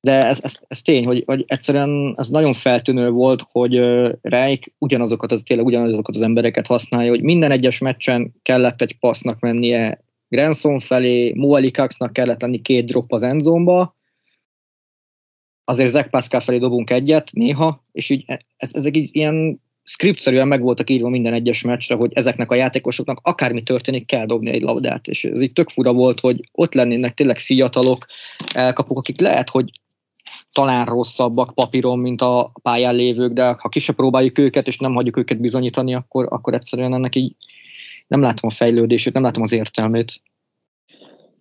De ez, ez, ez tény, hogy, hogy egyszerűen ez nagyon feltűnő volt, hogy Reich ugyanazokat, az, tényleg ugyanazokat az embereket használja, hogy minden egyes meccsen kellett egy passznak mennie Granson felé, Moelikaxnak kellett lenni két drop az endzomba, azért Zach Pascal felé dobunk egyet néha, és így e, ez, ezek így ilyen scriptszerűen meg voltak írva minden egyes meccsre, hogy ezeknek a játékosoknak akármi történik, kell dobni egy labdát, és ez így tök fura volt, hogy ott lennének tényleg fiatalok, elkapok, akik lehet, hogy talán rosszabbak papíron, mint a pályán lévők, de ha ki se próbáljuk őket, és nem hagyjuk őket bizonyítani, akkor, akkor egyszerűen ennek így nem látom a fejlődését, nem látom az értelmét.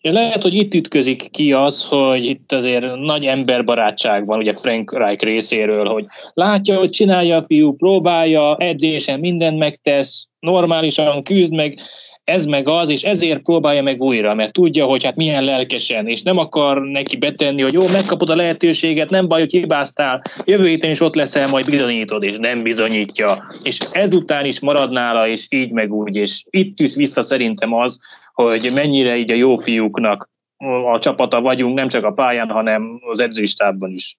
Lehet, hogy itt ütközik ki az, hogy itt azért nagy emberbarátság van ugye Frank Reich részéről, hogy látja, hogy csinálja a fiú, próbálja, edzésen mindent megtesz, normálisan küzd meg, ez meg az, és ezért próbálja meg újra, mert tudja, hogy hát milyen lelkesen, és nem akar neki betenni, hogy jó, megkapod a lehetőséget, nem baj, hogy hibáztál, jövő héten is ott leszel, majd bizonyítod, és nem bizonyítja. És ezután is marad nála, és így meg úgy, és itt üt vissza szerintem az, hogy mennyire így a jó fiúknak a csapata vagyunk, nem csak a pályán, hanem az edzőistábban is.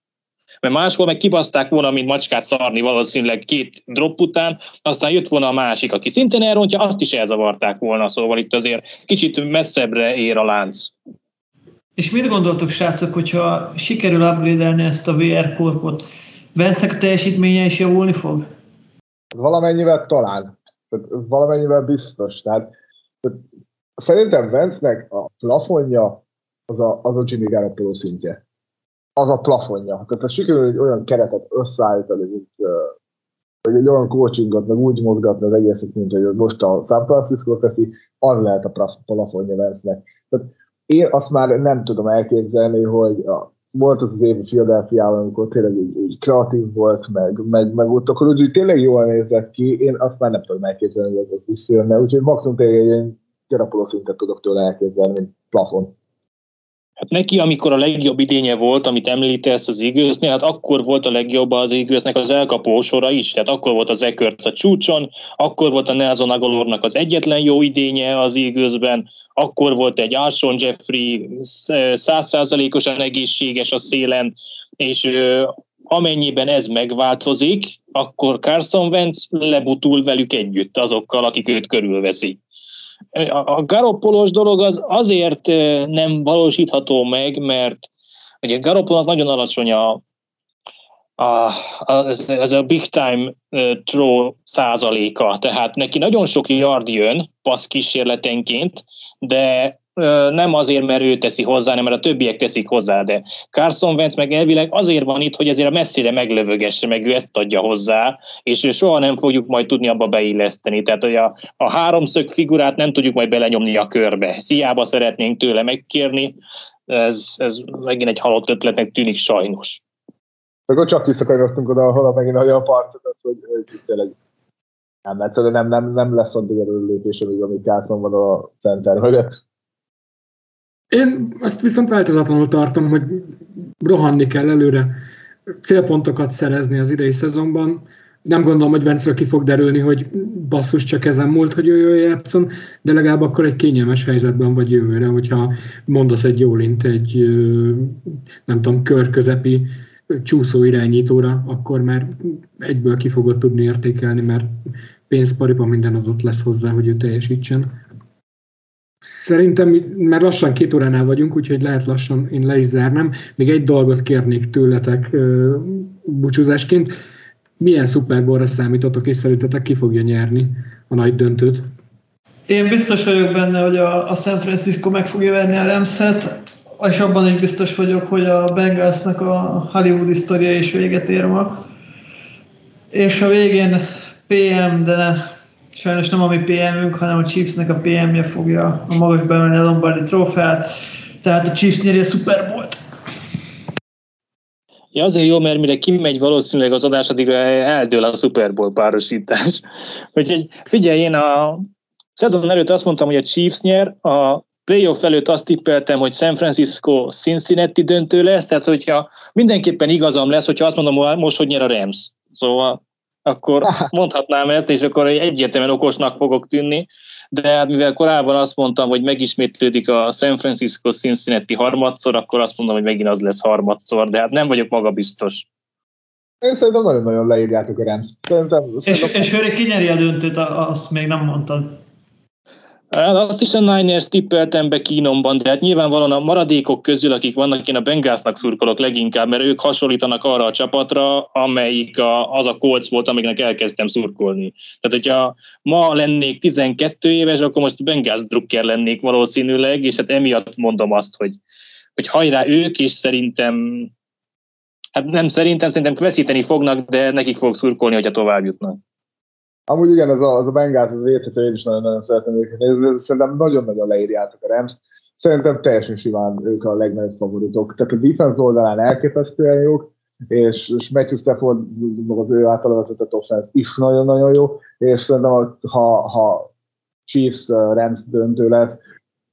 Mert máshol meg kibaszták volna, mint macskát szarni valószínűleg két drop után, aztán jött volna a másik, aki szintén elrontja, azt is elzavarták volna, szóval itt azért kicsit messzebbre ér a lánc. És mit gondoltok, srácok, hogyha sikerül upgrade ezt a VR korpot, vence a teljesítménye is javulni fog? Valamennyivel talán. Valamennyivel biztos. Tehát, tehát szerintem Vence-nek a plafonja az a, az a Jimmy Garoppolo szintje. Az a plafonja. Tehát ha sikerül egy olyan keretet összeállítani, mint vagy egy olyan coachingot, meg úgy mozgatni az egészet, mint hogy most a San Francisco teszi, az lehet a plafonja Vence-nek. Tehát én azt már nem tudom elképzelni, hogy a, volt az az év philadelphia amikor tényleg úgy, úgy kreatív volt, meg, meg, meg ott akkor úgy, tényleg jól nézett ki, én azt már nem tudom elképzelni, hogy ez az visszajönne, úgyhogy maximum tényleg egy ilyen gyarapoló szintet tudok tőle elképzelni, mint plafon. Hát neki, amikor a legjobb idénye volt, amit említesz az eagles hát akkor volt a legjobb az eagles az elkapó sora is, tehát akkor volt az Eckert a csúcson, akkor volt a Nelson Agolornak az egyetlen jó idénye az eagles akkor volt egy Alshon Jeffrey százszázalékosan egészséges a szélen, és amennyiben ez megváltozik, akkor Carson Wentz lebutul velük együtt azokkal, akik őt körülveszik a garoppolós dolog az azért nem valósítható meg, mert ugye Garoppolónak nagyon alacsony a, a, ez, ez a big time throw százaléka, tehát neki nagyon sok yard jön passz kísérletenként, de nem azért, mert ő teszi hozzá, hanem mert a többiek teszik hozzá, de Carson Wentz meg elvileg azért van itt, hogy azért a messzire meglövögesse, meg ő ezt adja hozzá, és ő soha nem fogjuk majd tudni abba beilleszteni. Tehát, hogy a, a háromszög figurát nem tudjuk majd belenyomni a körbe. Hiába szeretnénk tőle megkérni, ez, ez megint egy halott ötletnek tűnik sajnos. Akkor csak visszakanyarodtunk oda, ahol megint a parcot, hogy, hogy tényleg nem, egyszerűen nem, nem, nem lesz addig előlépés, amíg, Carson van a center mögött. Én azt viszont változatlanul tartom, hogy rohanni kell előre, célpontokat szerezni az idei szezonban. Nem gondolom, hogy Vence ki fog derülni, hogy basszus csak ezen múlt, hogy ő játszon, de legalább akkor egy kényelmes helyzetben vagy jövőre, hogyha mondasz egy jó lint, egy nem tudom, körközepi csúszó irányítóra, akkor már egyből ki fogod tudni értékelni, mert pénzpariban minden adott lesz hozzá, hogy ő teljesítsen. Szerintem már lassan két óránál vagyunk, úgyhogy lehet lassan én le is zárnám. Még egy dolgot kérnék tőletek búcsúzásként. Milyen szuperborra számítotok, és szerintetek ki fogja nyerni a nagy döntőt? Én biztos vagyok benne, hogy a, a San Francisco meg fogja venni a Remszet, és abban is biztos vagyok, hogy a Bengalsnak a Hollywood sztoria is véget ér ma. És a végén PM, de ne, sajnos nem a mi PM-ünk, hanem a Chiefsnek a PM-je fogja a magas bemenni a Lombardi trófeát, tehát a Chiefs nyeri a Super Bowl-t. Ja, azért jó, mert mire kimegy valószínűleg az adás, addigra eldől a Super Bowl párosítás. Úgyhogy figyelj, én a szezon előtt azt mondtam, hogy a Chiefs nyer, a playoff előtt azt tippeltem, hogy San Francisco Cincinnati döntő lesz, tehát hogyha mindenképpen igazam lesz, hogyha azt mondom most, hogy nyer a Rams. Szóval akkor mondhatnám ezt, és akkor egyértelműen okosnak fogok tűnni, de hát mivel korábban azt mondtam, hogy megismétlődik a San Francisco Cincinnati harmadszor, akkor azt mondom, hogy megint az lesz harmadszor, de hát nem vagyok magabiztos. Én szerintem nagyon-nagyon leírjátok a Rams. Szerintem, és, szerintem... és Höri kinyeri a döntőt, azt még nem mondtad. Hát azt is a Niners tippeltem be kínomban, de hát nyilvánvalóan a maradékok közül, akik vannak, én a Bengásznak szurkolok leginkább, mert ők hasonlítanak arra a csapatra, amelyik a, az a kolc volt, amiknek elkezdtem szurkolni. Tehát, hogyha ma lennék 12 éves, akkor most Bengász drukker lennék valószínűleg, és hát emiatt mondom azt, hogy, hogy hajrá ők, és szerintem, hát nem szerintem, szerintem veszíteni fognak, de nekik fog szurkolni, hogyha tovább jutnak. Amúgy igen, az a, az a Bengals az érthető, én is nagyon-nagyon szeretem őket nézni, szerintem nagyon-nagyon leírjátok a Rams. Szerintem teljesen simán ők a legnagyobb favoritok. Tehát a defense oldalán elképesztően jók, és, és Matthew Stafford, az ő által vezetett offense is nagyon-nagyon jó, és szerintem ha, ha Chiefs uh, Rams döntő lesz,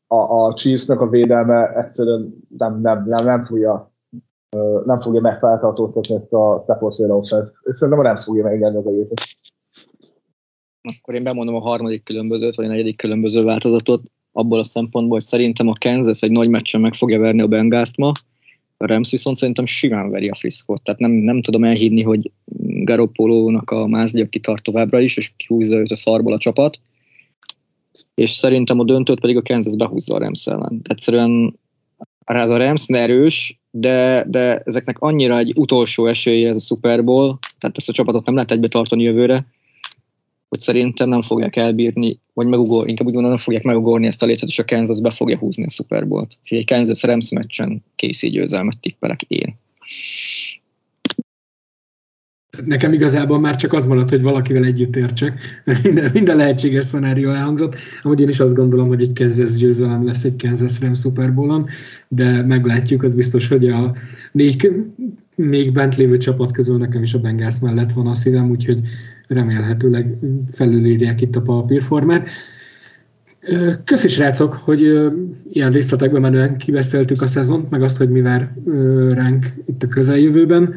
a, a Chiefsnek a védelme egyszerűen nem, nem, nem, nem fogja uh, nem fogja megfeltartóztatni ezt a Stafford-féle offense. És szerintem a Rams fogja megnyerni az egészet akkor én bemondom a harmadik különbözőt, vagy a negyedik különböző változatot. abból a szempontból, hogy szerintem a Kansas egy nagy meccsen meg fogja verni a Bengázt ma, a Rams viszont szerintem simán veri a Friskot, tehát nem, nem tudom elhinni, hogy Garoppolónak a mázlia kitart továbbra is, és kihúzza őt a szarból a csapat, és szerintem a döntőt pedig a Kansas behúzza a Rams ellen. Egyszerűen ez a Rams erős, de, de ezeknek annyira egy utolsó esélye ez a Super Bowl, tehát ezt a csapatot nem lehet egybe tartani jövőre, hogy szerintem nem fogják elbírni, vagy megugor, inkább úgy mondom, nem fogják megugorni ezt a lécet, és a Kansas be fogja húzni a Super Bowl-t. Úgyhogy egy Kansas Rams meccsen Casey győzelmet tippelek én. Nekem igazából már csak az maradt, hogy valakivel együtt értsek. Minden, minden lehetséges szenárió elhangzott. Amúgy én is azt gondolom, hogy egy Kansas győzelem lesz egy Kansas Rams Super Bowl-on, de meglátjuk, az biztos, hogy a négy még bent lévő csapat közül nekem is a Bengals mellett van a szívem, úgyhogy remélhetőleg felülírják itt a papírformát. Köszi srácok, hogy ilyen részletekben menően kibeszéltük a szezont, meg azt, hogy mi vár ránk itt a közeljövőben.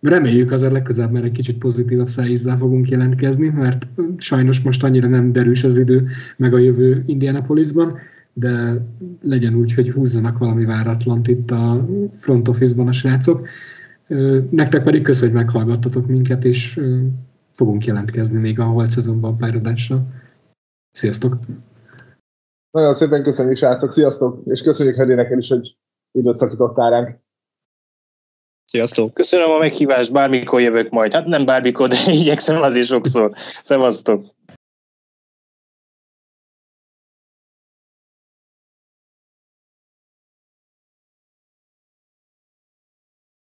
Reméljük azért legközelebb mert egy kicsit pozitívabb szájízzel fogunk jelentkezni, mert sajnos most annyira nem derűs az idő, meg a jövő Indianapolisban, de legyen úgy, hogy húzzanak valami váratlant itt a front office-ban a srácok. Nektek pedig köszönjük, hogy meghallgattatok minket, és fogunk jelentkezni még a holt szezonban pályadásra. Sziasztok! Nagyon szépen köszönjük, srácok! Sziasztok! És köszönjük Hedi neked is, hogy időt szakítottál ránk. Sziasztok! Köszönöm a meghívást, bármikor jövök majd. Hát nem bármikor, de igyekszem azért sokszor. Szevasztok!